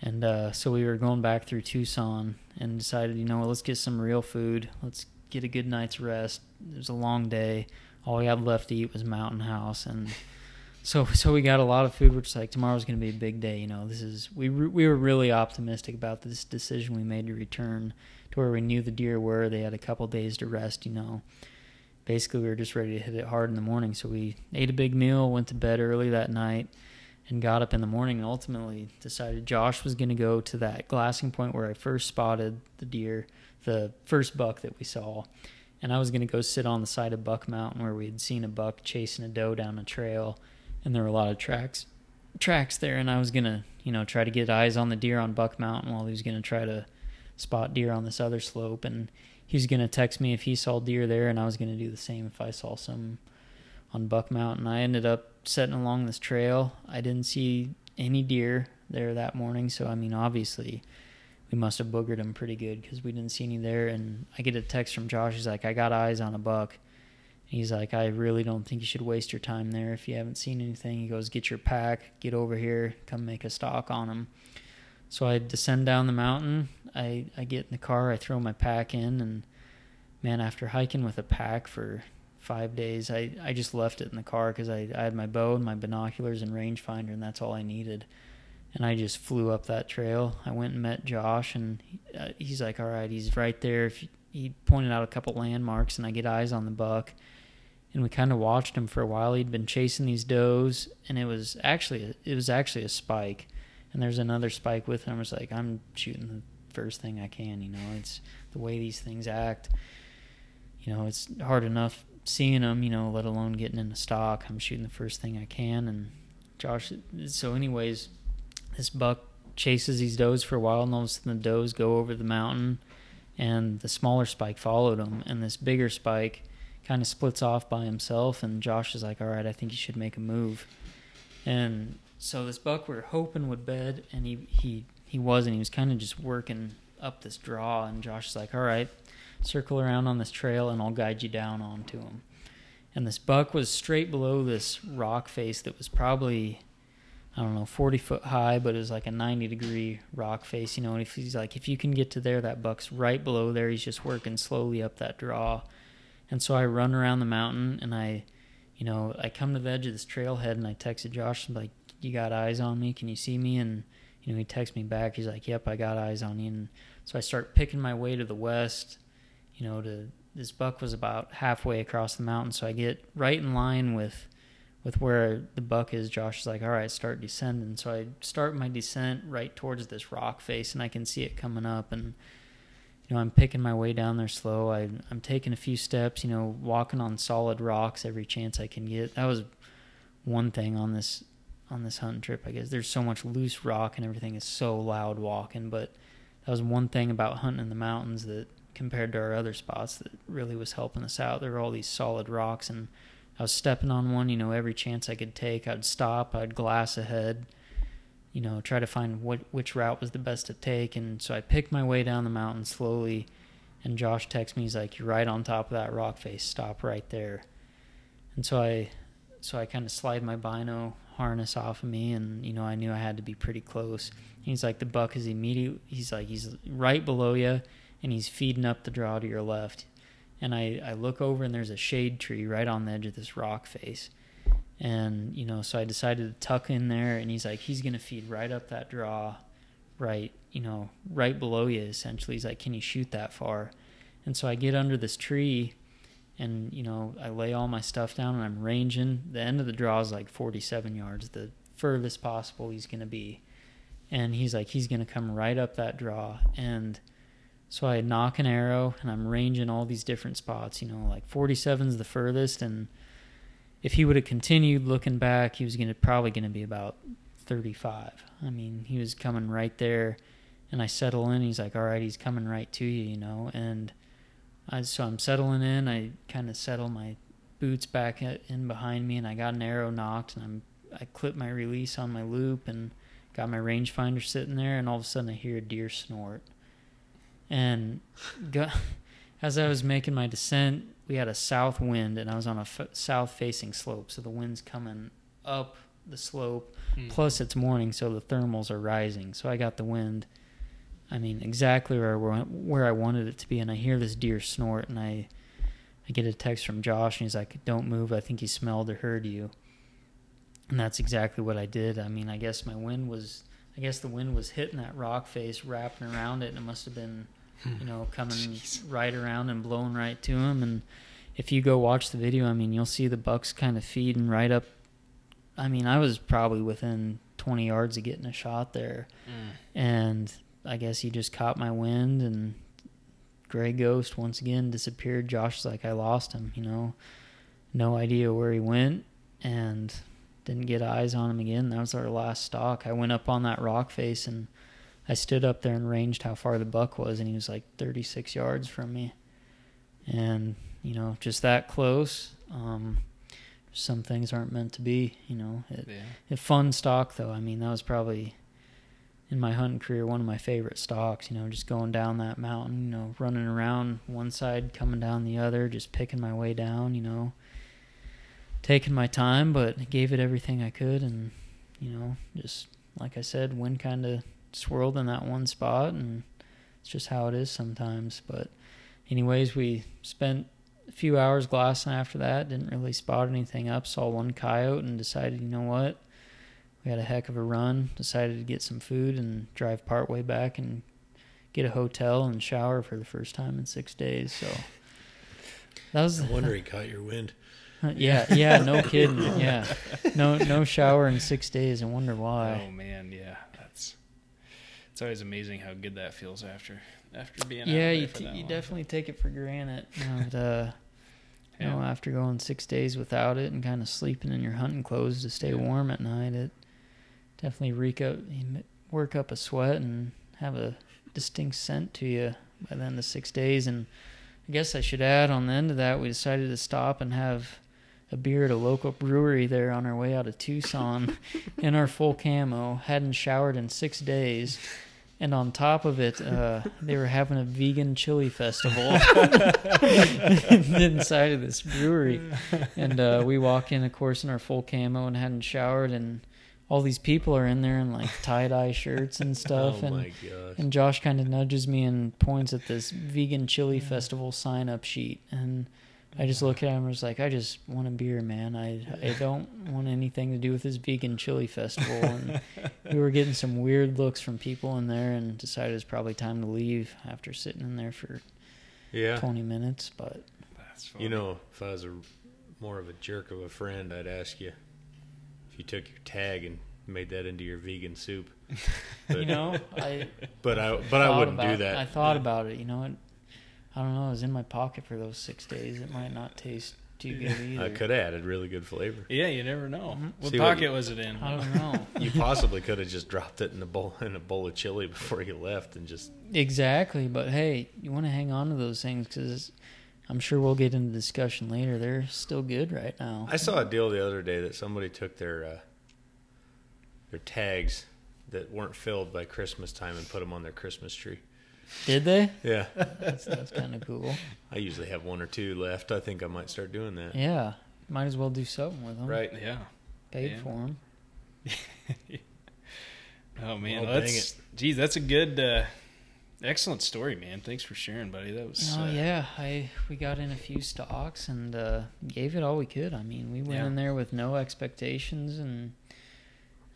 and uh, so we were going back through Tucson and decided, you know, let's get some real food. Let's get a good night's rest. It was a long day. All we had left to eat was Mountain House, and *laughs* so so we got a lot of food. Which like tomorrow's going to be a big day. You know, this is we we were really optimistic about this decision we made to return to where we knew the deer were. They had a couple days to rest. You know, basically we were just ready to hit it hard in the morning. So we ate a big meal, went to bed early that night, and got up in the morning and ultimately decided Josh was going to go to that glassing point where I first spotted the deer, the first buck that we saw. And I was going to go sit on the side of Buck Mountain where we had seen a buck chasing a doe down a trail, and there were a lot of tracks tracks there and I was to, you know, try to get eyes on the deer on Buck Mountain while he was to try to spot deer on this other slope and he was to text me if he saw deer there, and I was to do the same if I saw some on Buck Mountain. I ended up setting along this trail. I didn't see any deer there that morning, so I mean, obviously, we must have boogered them pretty good because we didn't see any there. And I get a text from Josh. He's like, "I got eyes on a buck." He's like, "I really don't think you should waste your time there if you haven't seen anything." He goes, "Get your pack, get over here, come make a stalk on them." So I descend down the mountain. I, I get in the car, I throw my pack in, and man, after hiking with a pack for five days, I, I just left it in the car because I, I had my bow and my binoculars and rangefinder, and that's all I needed. And I just flew up that trail. I went and met Josh, and he, uh, he's like, "All right, he's right there." If you, he pointed out a couple landmarks, and I get eyes on the buck. And we kind of watched him for a while. He'd been chasing these does, and it was actually it was actually a spike and there's another spike with him. I was like I'm shooting the first thing I can. You know, it's the way these things act. You know, it's hard enough seeing them, you know, let alone getting in into stock. I'm shooting the first thing I can, and Josh. So, anyways, this buck chases these does for a while, and all of a sudden the does go over the mountain, and the smaller spike followed them, and this bigger spike kind of splits off by himself, and Josh is like, "All right, I think you should make a move," and so this buck we are hoping would bed, and he he he wasn't. He was kind of just working up this draw, and Josh is like, "All right, circle around on this trail, and I'll guide you down onto him." And this buck was straight below this rock face that was probably I don't know, 40 foot high, but it was like a 90 degree rock face. You know, and if he's like, if you can get to there, that buck's right below there. He's just working slowly up that draw. And so I run around the mountain and I, you know, I come to the edge of this trailhead and I texted Josh, like, you got eyes on me? Can you see me? And, you know, he texts me back. He's like, yep, I got eyes on you. And so I start picking my way to the west, you know, to this buck was about halfway across the mountain. So I get right in line with with where the buck is, Josh is like, all right, start descending. So I start my descent right towards this rock face, and I can see it coming up. And you know, I'm picking my way down there slow. I, I'm taking a few steps, you know, walking on solid rocks every chance I can get. That was one thing on this on this hunting trip. I guess there's so much loose rock and everything is so loud walking, but that was one thing about hunting in the mountains that compared to our other spots that really was helping us out. There were all these solid rocks and I was stepping on one, you know, every chance I could take. I'd stop, I'd glass ahead, you know, try to find what which route was the best to take. And so I picked my way down the mountain slowly. And Josh texts me, he's like, "You're right on top of that rock face. Stop right there." And so I, so I kind of slide my bino harness off of me, and you know, I knew I had to be pretty close. He's like, "The buck is immediate." He's like, "He's right below you, and he's feeding up the draw to your left." and I, I look over and there's a shade tree right on the edge of this rock face and you know so i decided to tuck in there and he's like he's gonna feed right up that draw right you know right below you essentially. He's like can you shoot that far? And so i get under this tree and you know i lay all my stuff down and i'm ranging. The end of the draw is like 47 yards the furthest possible he's gonna be. And he's like he's gonna come right up that draw. And so I nock an arrow and I'm ranging all these different spots. You know, like 47 is the furthest, and if he would have continued looking back, he was gonna probably gonna be about 35. I mean, he was coming right there, and I settle in. He's like, "All right, he's coming right to you," you know, and I so I'm settling in. I kind of settle my boots back in behind me, and I got an arrow nocked, and I'm I clip my release on my loop and got my rangefinder sitting there, and all of a sudden I hear a deer snort and go, *laughs* as I was making my descent, we had a south wind, and I was on a f- south facing slope, so the wind's coming up the slope. Mm. Plus, it's morning, so the thermals are rising. So I got the wind. I mean, exactly where where I wanted it to be, and I hear this deer snort, and I I get a text from Josh, and he's like, "Don't move. I think he smelled or heard you." And that's exactly what I did. I mean, I guess my wind was, I guess the wind was hitting that rock face, wrapping around it, and it must have been you know, coming Jeez. right around and blowing right to him. And if you go watch the video, I mean, you'll see the bucks kind of feeding right up. I mean, I was probably within 20 yards of getting a shot there. Mm. And I guess he just caught my wind and Gray Ghost once again disappeared. Josh's like, I lost him, you know, no idea where he went and didn't get eyes on him again. That was our last stock. I went up on that rock face and I stood up there and ranged how far the buck was, and he was like 36 yards from me. And, you know, just that close. Um, some things aren't meant to be, you know. It, yeah. it fun stock, though. I mean, that was probably in my hunting career one of my favorite stalks, you know, just going down that mountain, you know, running around one side, coming down the other, just picking my way down, you know, taking my time, but gave it everything I could. And, you know, just like I said, wind kind of swirled in that one spot, and it's just how it is sometimes. But, anyways, we spent a few hours glassing after that. Didn't really spot anything up. Saw one coyote and decided, you know what? We had a heck of a run. Decided to get some food and drive part way back and get a hotel and shower for the first time in six days. So *laughs* that was. I wonder he *laughs* caught your wind. yeah, yeah, no *laughs* kidding. Yeah, no, no shower in six days. I wonder why. Oh man, yeah it's always amazing how good that feels after after being yeah you, t- you definitely take it for granted *laughs* but, uh, You know, after going six days without it and kind of sleeping in your hunting clothes to stay Yeah. warm at night, it definitely reek up, work up a sweat and have a distinct scent to you by the end of six days. And I guess I should add on the end of that, we decided to stop and have a beer at a local brewery there on our way out of Tucson *laughs* *laughs* in our full camo. Hadn't showered in six days. And on top of it, uh, *laughs* they were having a vegan chili festival *laughs* *laughs* inside of this brewery. And uh, we walk in, of course, in our full camo and hadn't showered. And all these people are in there in like tie dye shirts and stuff. oh and my gosh. and Josh kind of nudges me and points at this vegan chili festival sign up sheet. And I just look at him and was like, I just want a beer, man. I, I don't want anything to do with this vegan chili festival. And we were getting some weird looks from people in there and decided it's probably time to leave after sitting in there for Yeah. 20 minutes. But That's funny. You know, if I was a more of a jerk of a friend, I'd ask you if you took your tag and made that into your vegan soup. *laughs* But, you know, I *laughs* but I but I wouldn't do about- that. I thought about it. You know, it, I don't know. It was in my pocket for those six days. It might not taste too good *laughs* either. I could have added really good flavor. Yeah, you never know. Mhm. What See what pocket you- was it in? I don't know. *laughs* You possibly could have just dropped it in a bowl in a bowl of chili before you left, and just Exactly, but hey, you want to hang on to those things because I'm sure we'll get into discussion later. They're still good right now. I saw a deal the other day that somebody took their uh, their tags that weren't filled by Christmas time and put them on their Christmas tree. Did they? Yeah, *laughs* That's, that's kind of cool. I usually have one or two left. I think I might start doing that. Yeah, might as well do something with them. Right? Yeah. Paid Yeah. for them. *laughs* Oh man, Well, dang that's geez, that's a good, uh, excellent story, man. Thanks for sharing, buddy. That was. Oh uh, yeah, I we got in a few stalks and uh, gave it all we could. I mean, we went Yeah. in there with no expectations, and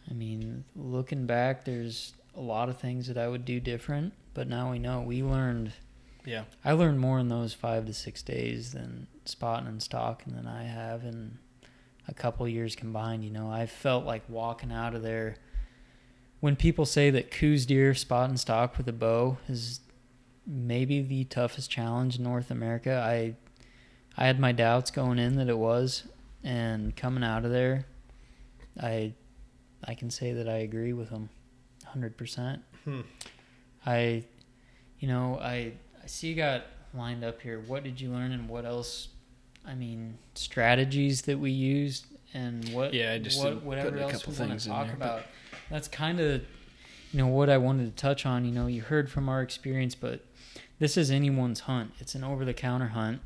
I mean, looking back, there's a lot of things that I would do different. But now we know we learned. Yeah. I learned more in those five to six days than spotting and stalking than I have in a couple years combined. You know, I felt like walking out of there. When people say that Coues deer spot and stalk with a bow is maybe the toughest challenge in North America, I I had my doubts going in that it was, and coming out of there, I I can say that I agree with them, hundred percent. Hmm. I, you know, I I see you got lined up here. What did you learn, and what else? I mean, strategies that we used, and what Yeah, I just what, whatever else we want things to talk there, about. That's kind of, you know, what I wanted to touch on. You know, you heard from our experience, but this is anyone's hunt. It's an over-the-counter hunt.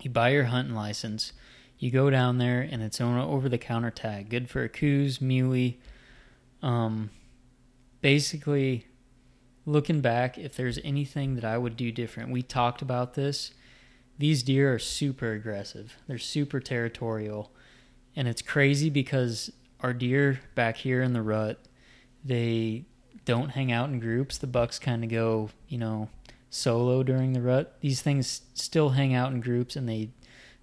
You buy your hunting license, you go down there, and it's on an over-the-counter tag. Good for a Coues, muley. Um, basically, looking back, if there's anything that I would do different, we talked about this. These deer are super aggressive. They're super territorial. And it's crazy because our deer back here in the rut, they don't hang out in groups. The bucks kind of go, you know, solo during the rut. These things still hang out in groups and they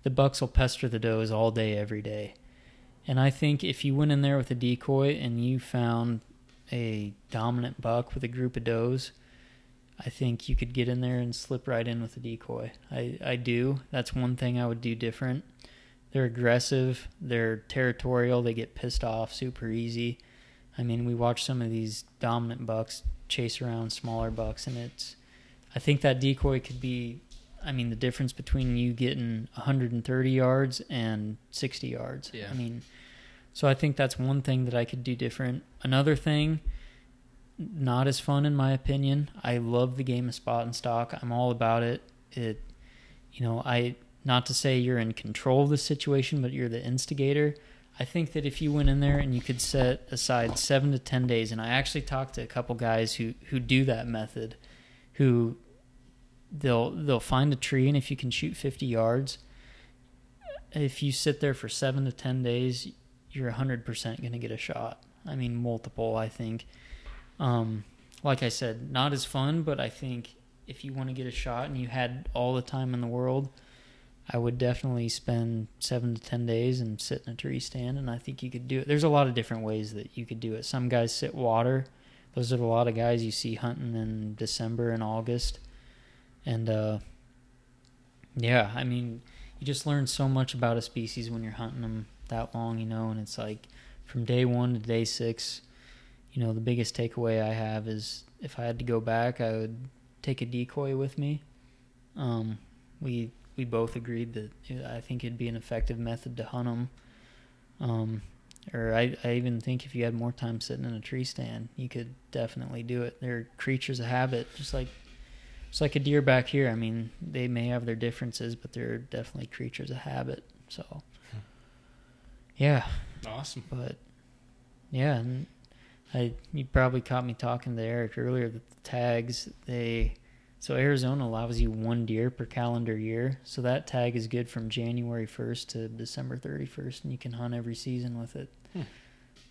the bucks will pester the does all day every day. And I think if you went in there with a decoy and you found a dominant buck with a group of does, I think you could get in there and slip right in with a decoy. I, I do. That's one thing I would do different. They're aggressive, they're territorial, they get pissed off super easy. I mean, we watch some of these dominant bucks chase around smaller bucks, and it's. I think that decoy could be. I mean, the difference between you getting 130 yards and 60 yards. Yeah. I mean, so I think that's one thing that I could do different. Another thing, not as fun in my opinion. I love the game of spot and stalk. I'm all about it. It, you know, I not to say you're in control of the situation, but you're the instigator. I think that if you went in there and you could set aside seven to ten days, and I actually talked to a couple guys who who do that method, who they'll they'll find a tree, and if you can shoot fifty yards, if you sit there for seven to ten days, you're hundred percent going to get a shot. I mean, multiple. I think. Um, like I said, not as fun, but I think if you want to get a shot and you had all the time in the world, I would definitely spend seven to ten days and sit in a tree stand, and I think you could do it. There's a lot of different ways that you could do it. Some guys sit water. Those are a lot of guys you see hunting in December and August, and uh, yeah, I mean, you just learn so much about a species when you're hunting them that long, you know, and it's like from day one to day six, you know, the biggest takeaway I have is if I had to go back, I would take a decoy with me. Um, we we both agreed that I think it'd be an effective method to hunt them. Um, or I, I even think if you had more time sitting in a tree stand, you could definitely do it. They're creatures of habit, just like it's like a deer back here. I mean, they may have their differences, but they're definitely creatures of habit. So, yeah, Awesome. but yeah, and I you probably caught me talking to Eric earlier that the tags they so Arizona allows you one deer per calendar year. So that tag is good from January 1st to December 31st and you can hunt every season with it. Hmm.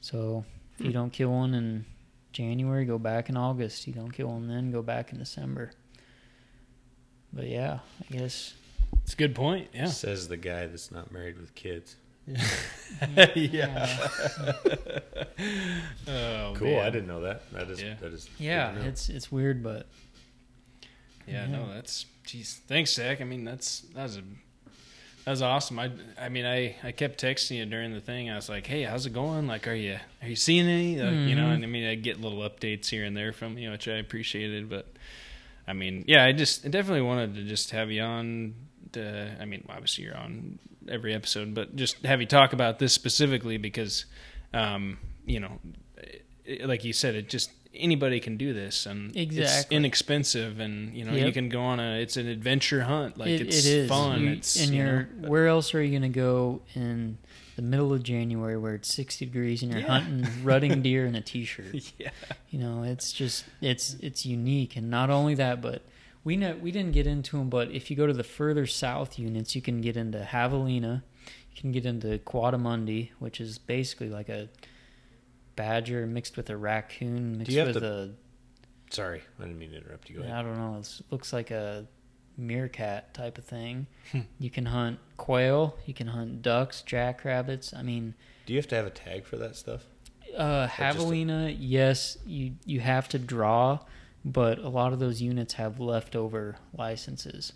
So if you don't kill one in January, go back in August. You don't kill one then, go back in December. But yeah, I guess It's a good point. Yeah. Says the guy that's not married with kids. *laughs* yeah. *laughs* oh, Cool. man. I didn't know that. That is Yeah. that is Yeah, it's it's weird, but Yeah, Yeah. no, that's geez. Thanks, Zach. I mean, that's that was a that was awesome. I I mean, I I kept texting you during the thing. I was like, hey, how's it going? Like, are you are you seeing any? Like, You know, Mhm. and I mean, I get little updates here and there from you, which I appreciated. But I mean, yeah, I just I definitely wanted to just have you on. To, I mean, obviously you're on every episode, but just have you talk about this specifically because, um, you know, like you said, it just anybody can do this and it's inexpensive and you know you can go on a it's an adventure hunt. Like it, it's it is. fun. You- it's and you you're know, where else are you going to go in the middle of January where it's 60 degrees and you're Yeah. hunting *laughs* rutting deer in a t-shirt? Yeah. You know it's just it's it's unique. And not only that but we know we didn't get into them but if you go to the further south units you can get into javelina you can get into coatimundi which is basically like a badger mixed with a raccoon mixed you have with to- a Sorry, I didn't mean to interrupt you. I don't know. It looks like a meerkat type of thing. Hmm. you can hunt quail. You can hunt ducks, jackrabbits. I mean, Do you have to have a tag for that stuff? uh, just a- javelina. yes, you you have to draw, but a lot of those units have leftover licenses.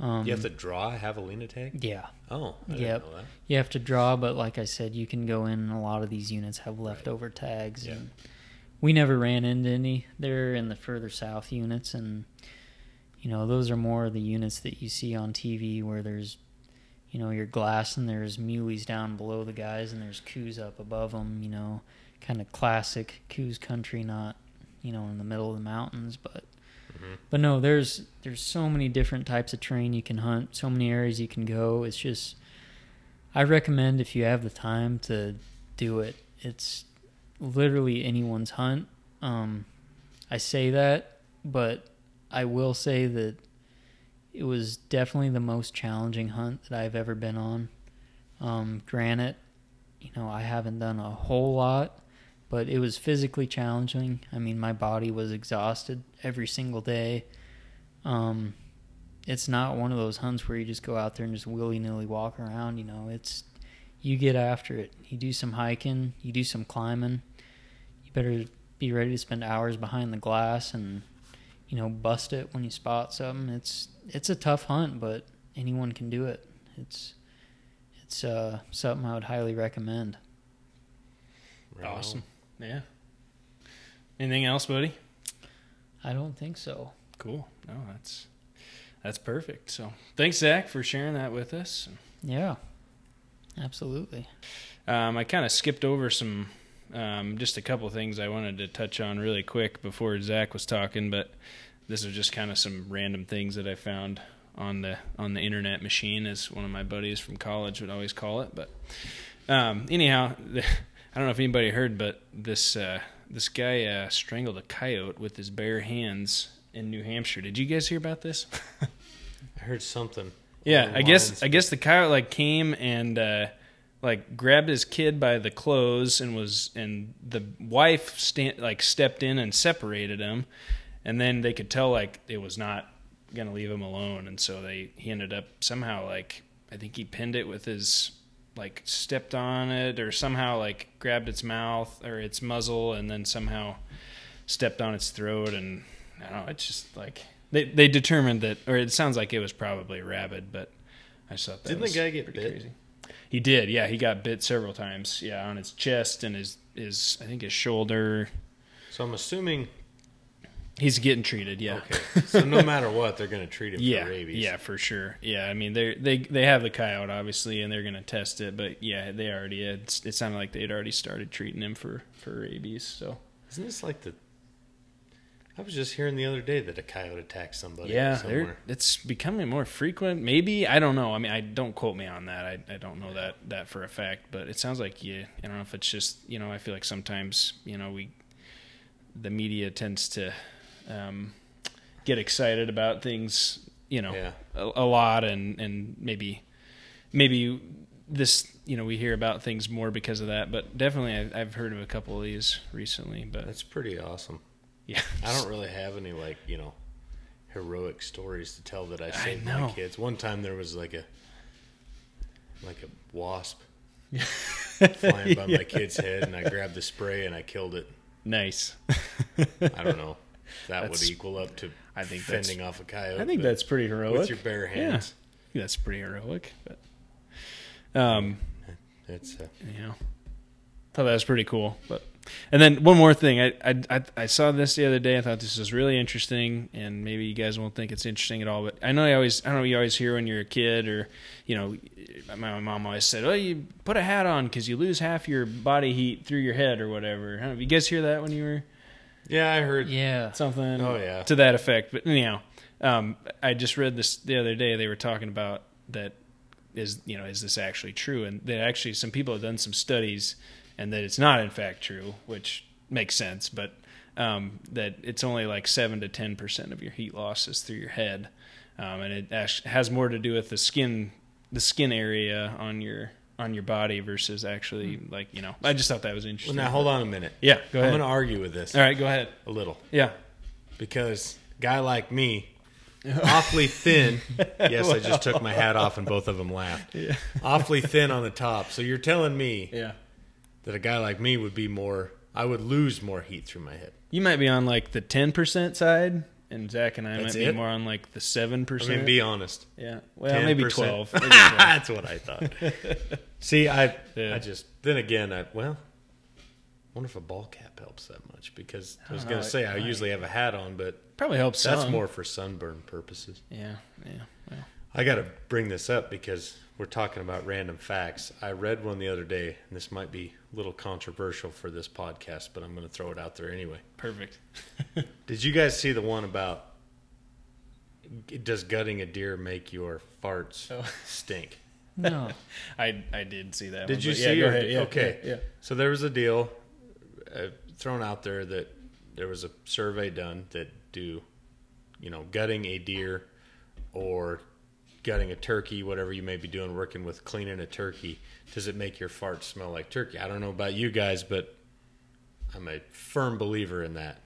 Um, you have to draw a javelina tag. Yeah, Oh, I Yep. didn't know that. you have to draw, but like I said, you can go in. and A lot of these units have leftover tags. Yeah. And we never ran into any. They're in the further south units, and you know those are more the units that you see on TV where there's, you know, your glass and there's muleys down below the guys and there's Coues up above them. You know, kind of classic Coues country, not you know in the middle of the mountains, but. Mhm. But no, there's there's so many different types of terrain you can hunt, so many areas you can go. It's just I recommend if you have the time to do it. It's literally anyone's hunt. Um, I say that, but I will say that it was definitely the most challenging hunt that I've ever been on. Um, granted, you know, I haven't done a whole lot, but it was physically challenging. I mean, my body was exhausted every single day. Um, it's not one of those hunts where you just go out there and just willy nilly walk around. You know, it's you get after it. You do some hiking, you do some climbing. You better be ready to spend hours behind the glass and you know bust it when you spot something. It's it's a tough hunt, but anyone can do it. It's it's uh, something I would highly recommend. Right on. Yeah anything else buddy I don't think so. cool no that's that's perfect so thanks zach for sharing that with us Yeah, absolutely. Um, I kind of skipped over some, um, just a couple things I wanted to touch on really quick before Zach was talking, but this is just kind of some random things that I found on the on the internet machine, as one of my buddies from college would always call it. But um, anyhow, *laughs* I don't know if anybody heard, but this uh, this guy uh, strangled a coyote with his bare hands in New Hampshire. Did you guys hear about this? *laughs* I heard something. Yeah, I guess lines- I guess the coyote like came and uh, like grabbed his kid by the clothes and was and the wife stand like stepped in and separated him, and then they could tell like it was not gonna leave him alone, and so they he ended up somehow like I think he pinned it with his like stepped on it or somehow like grabbed its mouth or its muzzle and then somehow stepped on its throat and I don't know it's just like they they determined that or it sounds like it was probably rabid but I just thought that Didn't the guy get bit? crazy. He did, yeah. He got bit several times, yeah, on his chest and his his I think his shoulder. So I'm assuming. He's getting treated, yeah. Okay. So no *laughs* matter what, they're going to treat him Yeah, for rabies. yeah, for sure. Yeah, I mean they they they have the coyote obviously, and they're gonna test it. But yeah, they already had, it sounded like they'd already started treating him for for rabies. So Isn't this like the? I was just hearing the other day that a coyote attacked somebody. yeah, somewhere. it's becoming more frequent. Maybe I don't know. I mean, I don't quote me on that. I I don't know that that for a fact, but it sounds like yeah. I don't know if it's just you know. I feel like sometimes you know we the media tends to um, get excited about things you know Yeah. a, a lot and and maybe maybe this you know we hear about things more because of that but definitely I, i've heard of a couple of these recently but That's pretty awesome. yeah I don't really have any like you know heroic stories to tell that I saved my know. kids. One time there was like a like a wasp flying by *laughs* my kid's head, and I grabbed the spray and I killed it. nice I don't know. That would equal up to I think fending off a coyote. i think that's pretty heroic. with your bare hands. yeah that's pretty heroic but um It's uh, you know thought that was pretty cool but and then one more thing. I, I i i saw this the other day. I thought this was really interesting and maybe you guys won't think it's interesting at all but i know you always i don't know you always hear when you're a kid or you know my, my mom always said oh you put a hat on because you lose half your body heat through your head or whatever. I don't know, you guys hear that when you were yeah. I heard. Yeah. something Oh, yeah. to that effect but anyhow um, i just read this the other day they were talking about that is you know is this actually true and that actually some people have done some studies and that it's not in fact true which makes sense but um, that it's only like 7 to 10 percent of your heat loss is through your head um, and it actually has more to do with the skin the skin area on your on your body versus actually hmm. like you know i just thought that was interesting. Well, now hold on a minute. yeah go ahead. I'm going to argue with this all right go ahead a little yeah because guy like me, *laughs* awfully thin. Yes, I just took my hat off and both of them laughed. *laughs* Yeah. Awfully thin on the top. So you're telling me yeah that a guy like me would be more. I would lose more heat through my head. You might be on like the ten percent side, and Zach and I That's might be it? more on like the seven percent. I percent. mean, be honest. yeah, well, maybe 10%. twelve. *laughs* Maybe 12. That's what I thought. *laughs* See, I Yeah. I just then again I well, wonder if a ball cap helps that much because I was oh, going to say I might. usually have a hat on, but Probably helps. that's some. more for sunburn purposes. Yeah, yeah. Well, I got to bring this up because we're talking about random facts. I read one the other day, and this might be a little controversial for this podcast, but I'm going to throw it out there anyway. perfect. *laughs* Did you guys see the one about does gutting a deer make your farts Oh. stink? *laughs* No. I I did see that. Did one, you see? Yeah, go or- ahead. Yeah, okay. Yeah. So there was a deal uh, thrown out there that there was a survey done that do, you know, gutting a deer or gutting a turkey, whatever you may be doing, working with cleaning a turkey, does it make your farts smell like turkey? I don't know about you guys, but I'm a firm believer in that.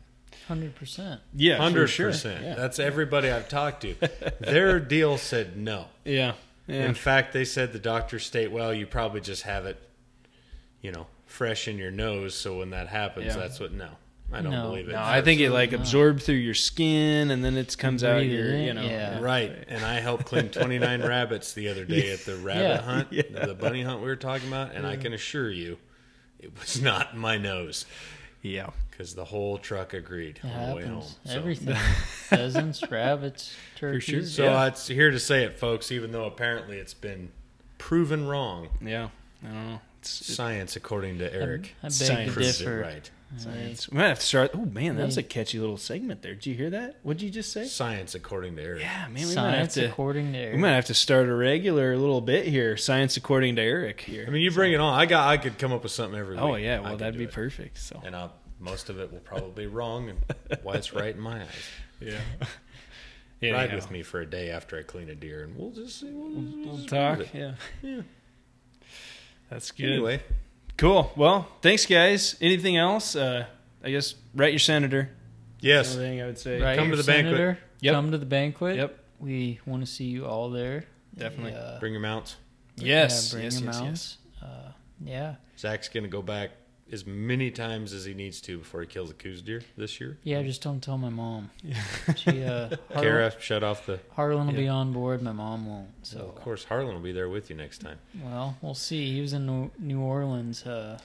Hundred percent. Yeah, Hundred sure. percent. Yeah. That's everybody I've talked to. *laughs* Their deal said no. yeah. Yeah. In fact, they said the doctors state, well, you probably just have it, you know, fresh in your nose. So when that happens, Yeah. that's what. No, I don't No. believe it. No, I think it like Absolutely not. absorbed through your skin and then it comes out Breathe your, you know. yeah. right. And I helped clean 29 *laughs* rabbits the other day at the rabbit Yeah. hunt, Yeah. the bunny hunt we were talking about, and I can assure you, it was *laughs* not my nose Yeah. because the whole truck agreed It on the way home. happens. So- Everything. *laughs* Pheasants, rabbits, turkeys. sure. So Yeah. it's here to say it, folks. Even though apparently it's been proven wrong, Yeah. I don't know. It's, science according to Eric I, I beg Science to differ. right. Science. We might have to start. Oh man, that was a catchy little segment there. Did you hear that? What did you just say? Science according to Eric. Yeah, man. We might have Science to. according to We might have to start a regular little bit here. Science according to Eric here. I mean, you bring it on. I got. I could come up with something every oh, week. oh yeah, I well could that'd do be it. perfect. So And I'll, most of it will probably be wrong, and why it's right in my eyes. *laughs* yeah. Ride Anyhow, with me for a day after I clean a deer, and we'll just see. We'll, just- We'll just talk. prove it. Yeah. Yeah. That's good. Anyway, Cool. Well, thanks guys. Anything else? Uh, I guess write your senator. yes, Another thing I would say. Right, Come to your the banquet. Yep. Come to the banquet. Yep. We want to see you all there. Definitely. Uh, bring your mounts. Yes. Yeah, bring yes. your Yes. Yes. mounts. Uh, yeah. Zach's gonna go back as many times as he needs to before he kills a Coues deer this year. Yeah, just don't tell my mom. She uh, Harlan, *laughs* Kara, shut off the. Harlan will be on board. My mom won't. So So of course Harlan will be there with you next time. well, we'll see. He was in New- New Orleans. Uh,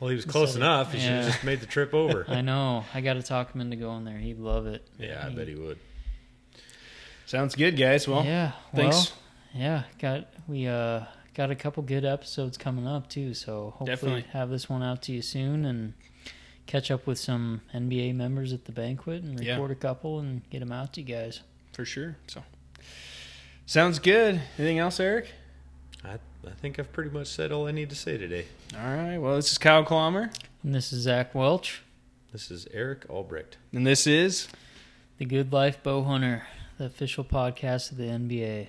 Well, he was close Instead enough. He should have just made the trip over. *laughs* I know. I got to talk him into going there. He'd love it. yeah, I bet he would. Sounds good, guys. Well, yeah. thanks. Well, yeah. Got we uh got a couple good episodes coming up too. So hopefully Definitely. have this one out to you soon and catch up with some NBA members at the banquet and Yeah. record a couple and get them out to you guys. for sure. So, sounds good. Anything else, Eric? I I think I've pretty much said all I need to say today. All right. Well, this is Kyle Clommer, And this is Zach Welch, This is Eric Albrecht. and this is. the Good Life Bow Hunter, the official podcast of the NBA.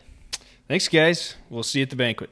Thanks, guys. We'll see you at the banquet.